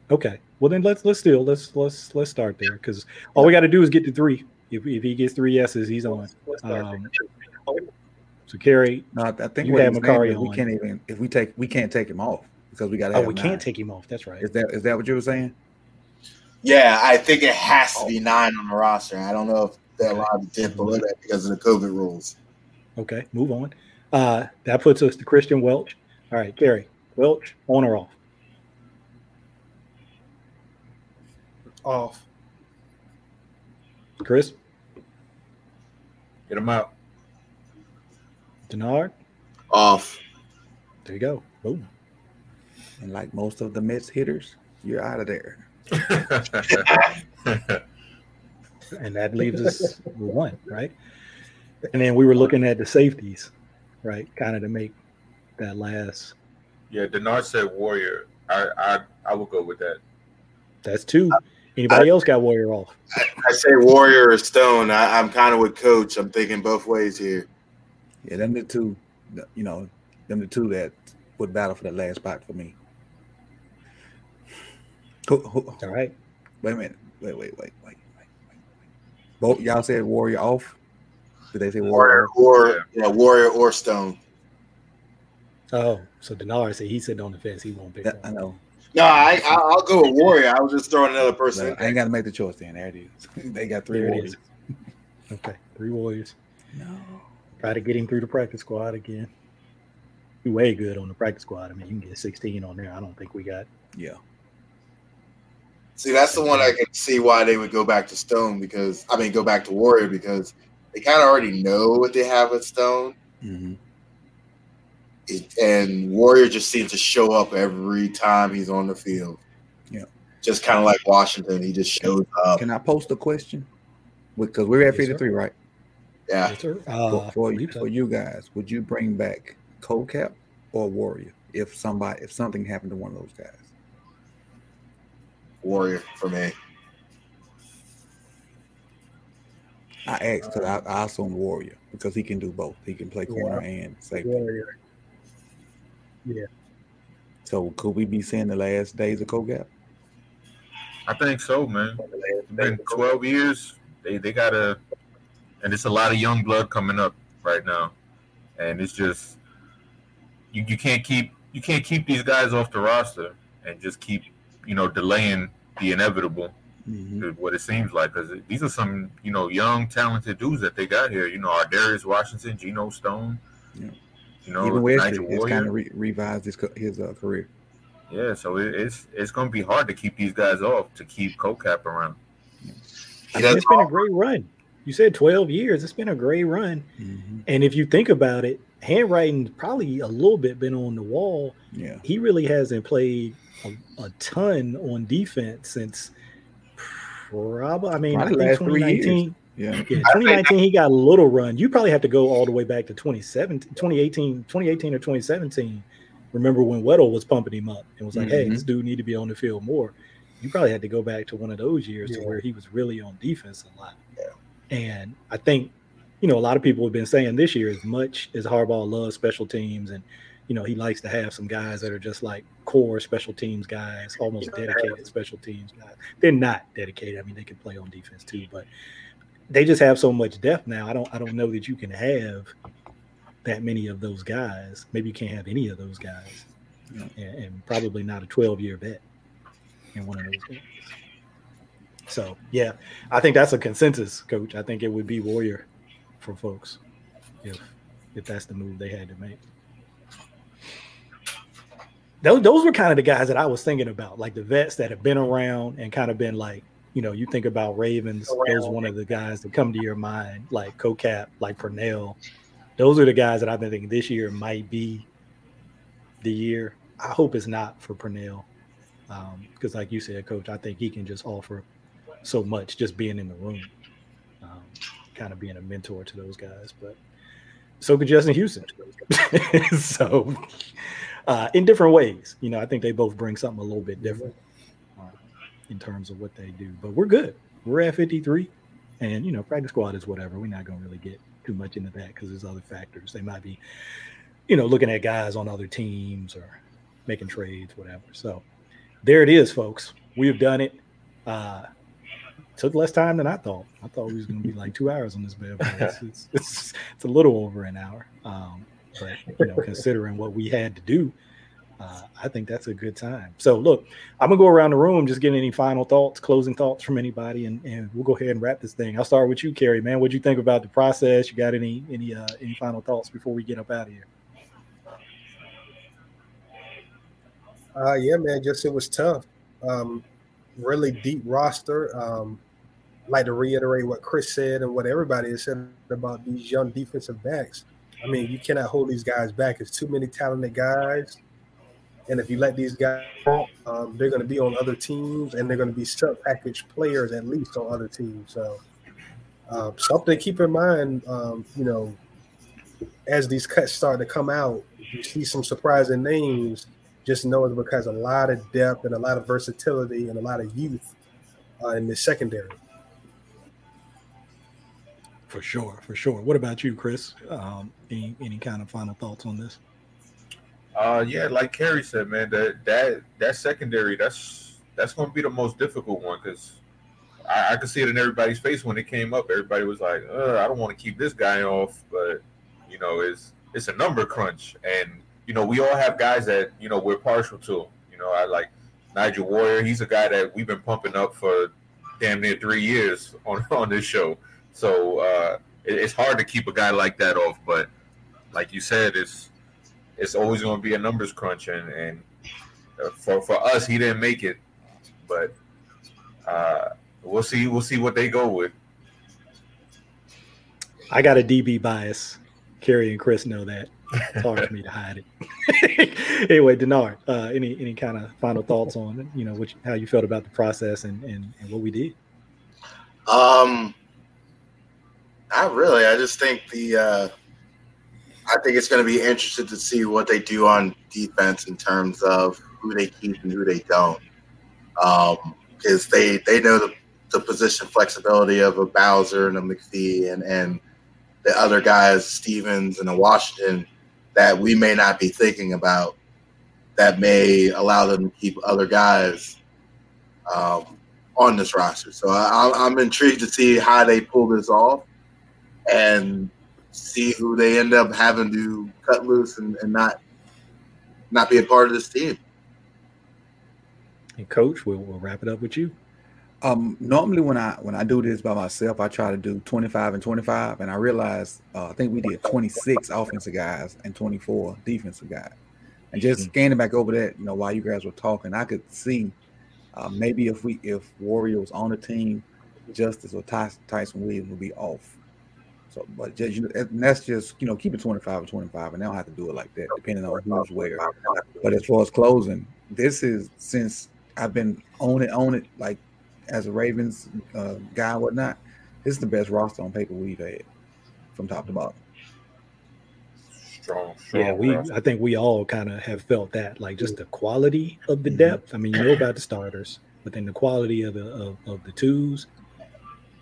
okay, well then let's let's still let's let's let's start there because all we got to do is get to three. If, if he gets three yeses, he's on. Um, so Kerry, No, I I think You have had he's Mekari is we can't even if we take we can't take him off because we got to. oh, we nine. can't take him off. That's right. Is that is that what you were saying? Yeah, I think it has to be nine on the roster. I don't know if they're allowed to dip below that because of the COVID rules. Okay, move on. Uh, that puts us to Kristian Welch. All right, Kerry, Welch, on or off? Off. Chris, Get him out. Denard. Off. There you go. Boom. And like most of the Mets hitters, you're out of there. and that leaves us with one, right? And then we were looking at the safeties, right? Kind of to make that last. yeah, Denard said Warrior. I I I will go with that. That's two. Anybody else got Warrior off? I say Warrior or Stone. I, I'm kind of with Coach. I'm thinking both ways here. Yeah, them the two, you know, them the two that would battle for the last spot for me. Who, who, All right. wait a minute. Wait, wait, wait, wait, wait, wait. wait. Both y'all said Warrior off. Did they say Warrior? Warrior or yeah, Warrior or Stone. Oh, so Denard said he's sitting on the fence. He won't pick That- I know. No, I I- I'll go with Warrior. I was just throwing another person. But in I ain't got to make the choice. Then there it is. they got three There warriors. Okay, three Warriors. No. Try to get him through the practice squad again. He way good on the practice squad. I mean, you can get 16 on there. I don't think we got. Yeah. See, that's the one I can see why they would go back to Stone because I mean go back to Warrior because they kind of already know what they have with Stone, hmm It- and Warrior just seems to show up every time he's on the field. Yeah. just kind of like Washington, he just shows up. Can I post a question? Because we're at Yes, sir. 53, right? Yeah, Yes, sir. For, Uh, for, believe so. for you guys, would you bring back CoCap or Warrior if somebody if something happened to one of those guys? Warrior for me. I asked because I, I assume Warrior because he can do both. He can play corner and safety. Warrior. So could we be seeing the last days of CoCap? I think so, man. It's been 12 years. They they gotta, and it's a lot of young blood coming up right now, and it's just you, you can't keep you can't keep these guys off the roster and just keep you know delaying the inevitable. Mm-hmm. What it seems like, because these are some you know young talented dudes that they got here. You know, Ar'Darius Washington, Geno Stone. Yeah. You know, Even Wesley Nigel has kind of re- revised his his uh, career. Yeah, so it, it's it's gonna be hard to keep these guys off to keep CoCap around. I mean, it's been a great run. You said 12 years. It's been a great run. Mm-hmm. And if you think about it, handwriting's probably a little bit been on the wall. Yeah. He really hasn't played a, a ton on defense since probably, I mean, Probably I think last three years. 2019. Yeah. Yeah, 2019, he got a little run. You probably have to go all the way back to 2017, 2018, 2018 or 2017. Remember when Weddle was pumping him up and was like, "Hey, Mhm. this dude need to be on the field more." You probably had to go back to one of those years to where he was really on defense a lot. Yeah. And I think, you know, a lot of people have been saying this year, as much as Harbaugh loves special teams and you know he likes to have some guys that are just like core special teams guys, almost dedicated special teams guys. They're not dedicated. I mean, they can play on defense too, but they just have so much depth now. I don't I don't know that you can have that many of those guys. Maybe you can't have any of those guys, and, and probably not a 12 year vet in one of those games. So yeah, I think that's a consensus, coach. I think it would be Warrior for folks if if that's the move they had to make. Those, those were kind of the guys that I was thinking about, like the vets that have been around and kind of been like, you know, you think about Ravens, those one of the guys that come to your mind, like CoCap, like Pernell. Those are the guys that I've been thinking this year might be the year. I hope it's not for Pernell. Because, like you said, coach, I think he can just offer so much just being in the room, um, kind of being a mentor to those guys. But so could Justin Houston. so, uh, in different ways, you know, I think they both bring something a little bit different uh, in terms of what they do. But we're good. We're at 53, and you know, practice squad is whatever. We're not going to really get too much into that because there's other factors. They might be, you know, looking at guys on other teams or making trades, whatever. So there it is, folks. We've done it. Uh, took less time than I thought. I thought we was going to be like two hours on this bed. But it's, it's, it's, it's a little over an hour. Um, but you know, considering what we had to do, uh, I think that's a good time. So look, I'm gonna go around the room, just get any final thoughts, closing thoughts from anybody, and, and we'll go ahead and wrap this thing. I'll start with you, Kerry. Man, what'd you think about the process? You got any any uh, any final thoughts before we get up out of here? Uh, yeah, man, just it was tough. Um, really deep roster. Um, like to reiterate what Chris said and what everybody has said about these young defensive backs. I mean, you cannot hold these guys back. It's too many talented guys. And if you let these guys, um, they're going to be on other teams and they're going to be sub package players at least on other teams. So, uh, something to keep in mind, um, you know, as these cuts start to come out, you see some surprising names. Just know it's because a lot of depth and a lot of versatility and a lot of youth uh, in the secondary. For sure, for sure. What about you, Chris? Um, any any kind of final thoughts on this? Uh, yeah, like Kerry said, man, that that that secondary, that's that's going to be the most difficult one because I, I could see it in everybody's face when it came up. Everybody was like, uh, "I don't want to keep this guy off," but you know, it's it's a number crunch, and you know, we all have guys that you know we're partial to. You know, I like Nigel Warrior. He's a guy that we've been pumping up for damn near three years on on this show. So uh, it, it's hard to keep a guy like that off. But like you said, it's it's always going to be a numbers crunch, and and uh, for for us, he didn't make it, but uh, we'll see. We'll see what they go with. I got a DB bias. Kerry and Chris know that. It's hard for me to hide it. anyway, Denard, uh, any any kind of final thoughts on you know which how you felt about the process and and, and what we did? Um, not really. I just think the uh, I think it's going to be interesting to see what they do on defense in terms of who they keep and who they don't. Um, because they they know the, the position flexibility of a Bowser and a McPhee and and the other guys, Stephens and a Washington, that we may not be thinking about that may allow them to keep other guys um, on this roster. So I, I'm intrigued to see how they pull this off and see who they end up having to cut loose and, and not not be a part of this team. And coach, we'll, we'll wrap it up with you. Um, normally when I when I do this by myself, I try to do 25 and 25, and I realized uh, I think we did 26 offensive guys and 24 defensive guys. And just Mhm. scanning back over that, you know, while you guys were talking, I could see uh, maybe if we if Warrior was on the team, Justice or Ty- Ty'Son Williams would be off. So, but just, you know, and that's just you know keep it 25 and 25, and they don't have to do it like that, depending on who's where. But as far as closing, this is since I've been on it, on it, like as a Ravens uh, guy, and whatnot. This is the best roster on paper we've had from top to bottom. Strong, strong. Yeah, we roster. I think we all kind of have felt that, like just the quality of the Mhm. depth. I mean, you know about the starters, but then the quality of the of, of the twos,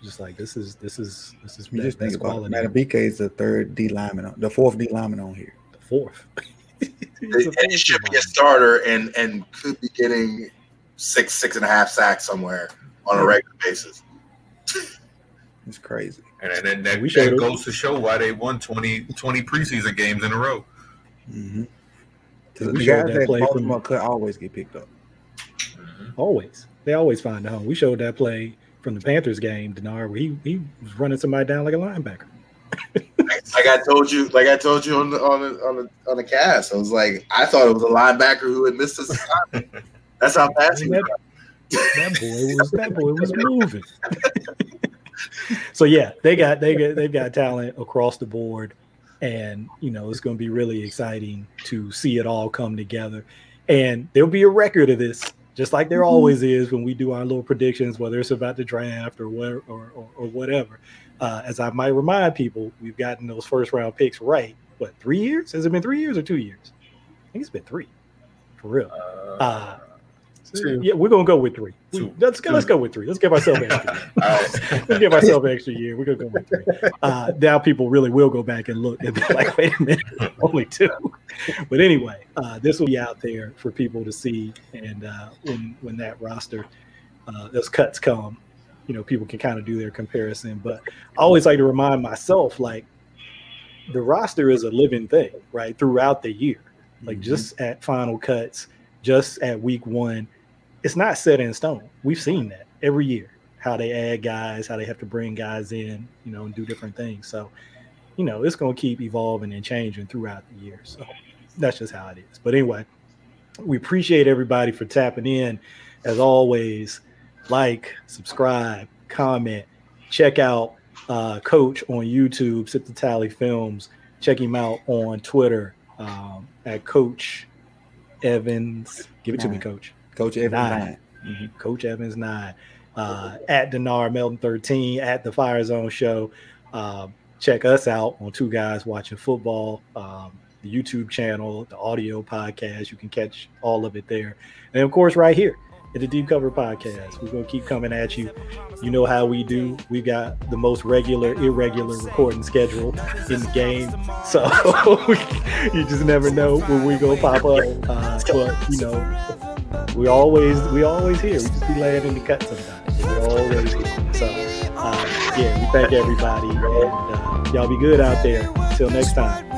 just like this is this is this is You best, just think best about quality. it. Madubuike is the third D lineman, on, the fourth D lineman on here. The fourth. He's And the he should be a starter and and could be getting six six and a half sacks somewhere on a regular basis. It's crazy. and then that, We that goes to show why they won 20, 20 preseason games in a row. Mm-hmm. The showed guys that that play from- could always get picked up. Always, they always find a home. We showed that play from the Panthers game, Denard, where he he was running somebody down like a linebacker. Like I told you, like I told you on the on the on the on the cast, I was like, I thought it was a linebacker who had missed his assignment. That's how fast he was. That, boy was that boy was moving. so yeah, they got they got they've got talent across the board, and you know it's going to be really exciting to see it all come together. And there'll be a record of this, just like there always is when we do our little predictions, whether it's about the draft or what or, or, or whatever. Uh, as I might remind people, we've gotten those first round picks right. What three years? Has it been three years or two years? I think it's been three, for real. Uh, Two. Yeah, we're gonna go with three. Two. let's go. Let's go with three. Let's give ourselves an extra. year. Right. let's give ourselves an extra year. We're gonna go with three. Uh, now people really will go back and look and be like, wait a minute, only two. But anyway, uh, this will be out there for people to see, and uh, when when that roster, uh, those cuts come, you know, people can kind of do their comparison. But I always like to remind myself, like, the roster is a living thing, right? Throughout the year, like Mhm. just at final cuts, just at week one, it's not set in stone. We've seen that every year, how they add guys, how they have to bring guys in, you know, and do different things. So, you know, it's going to keep evolving and changing throughout the year. So that's just how it is. But anyway, we appreciate everybody for tapping in. As always, like, subscribe, comment, check out uh, Coach on YouTube, Sit the Tally Films. Check him out on Twitter um, at Coach Evans. Give it to me, Coach. Coach Evans Nine. nine. Mhm. Coach Evans nine. Uh, at Denard Melton 13 at the Fire Zone Show. Um, check us out on Two Guys Watching Football, um, the YouTube channel, the audio podcast. You can catch all of it there. And of course, right here at the Deep Cover Podcast, we're going to keep coming at you. You know how we do. We got the most regular, irregular recording schedule in the game. So you just never know when we go pop up. Uh, but, you know, we always we always here. We just be laying in the cut sometimes. We're always here. So uh, yeah, we thank everybody and uh, y'all be good out there. Until next time.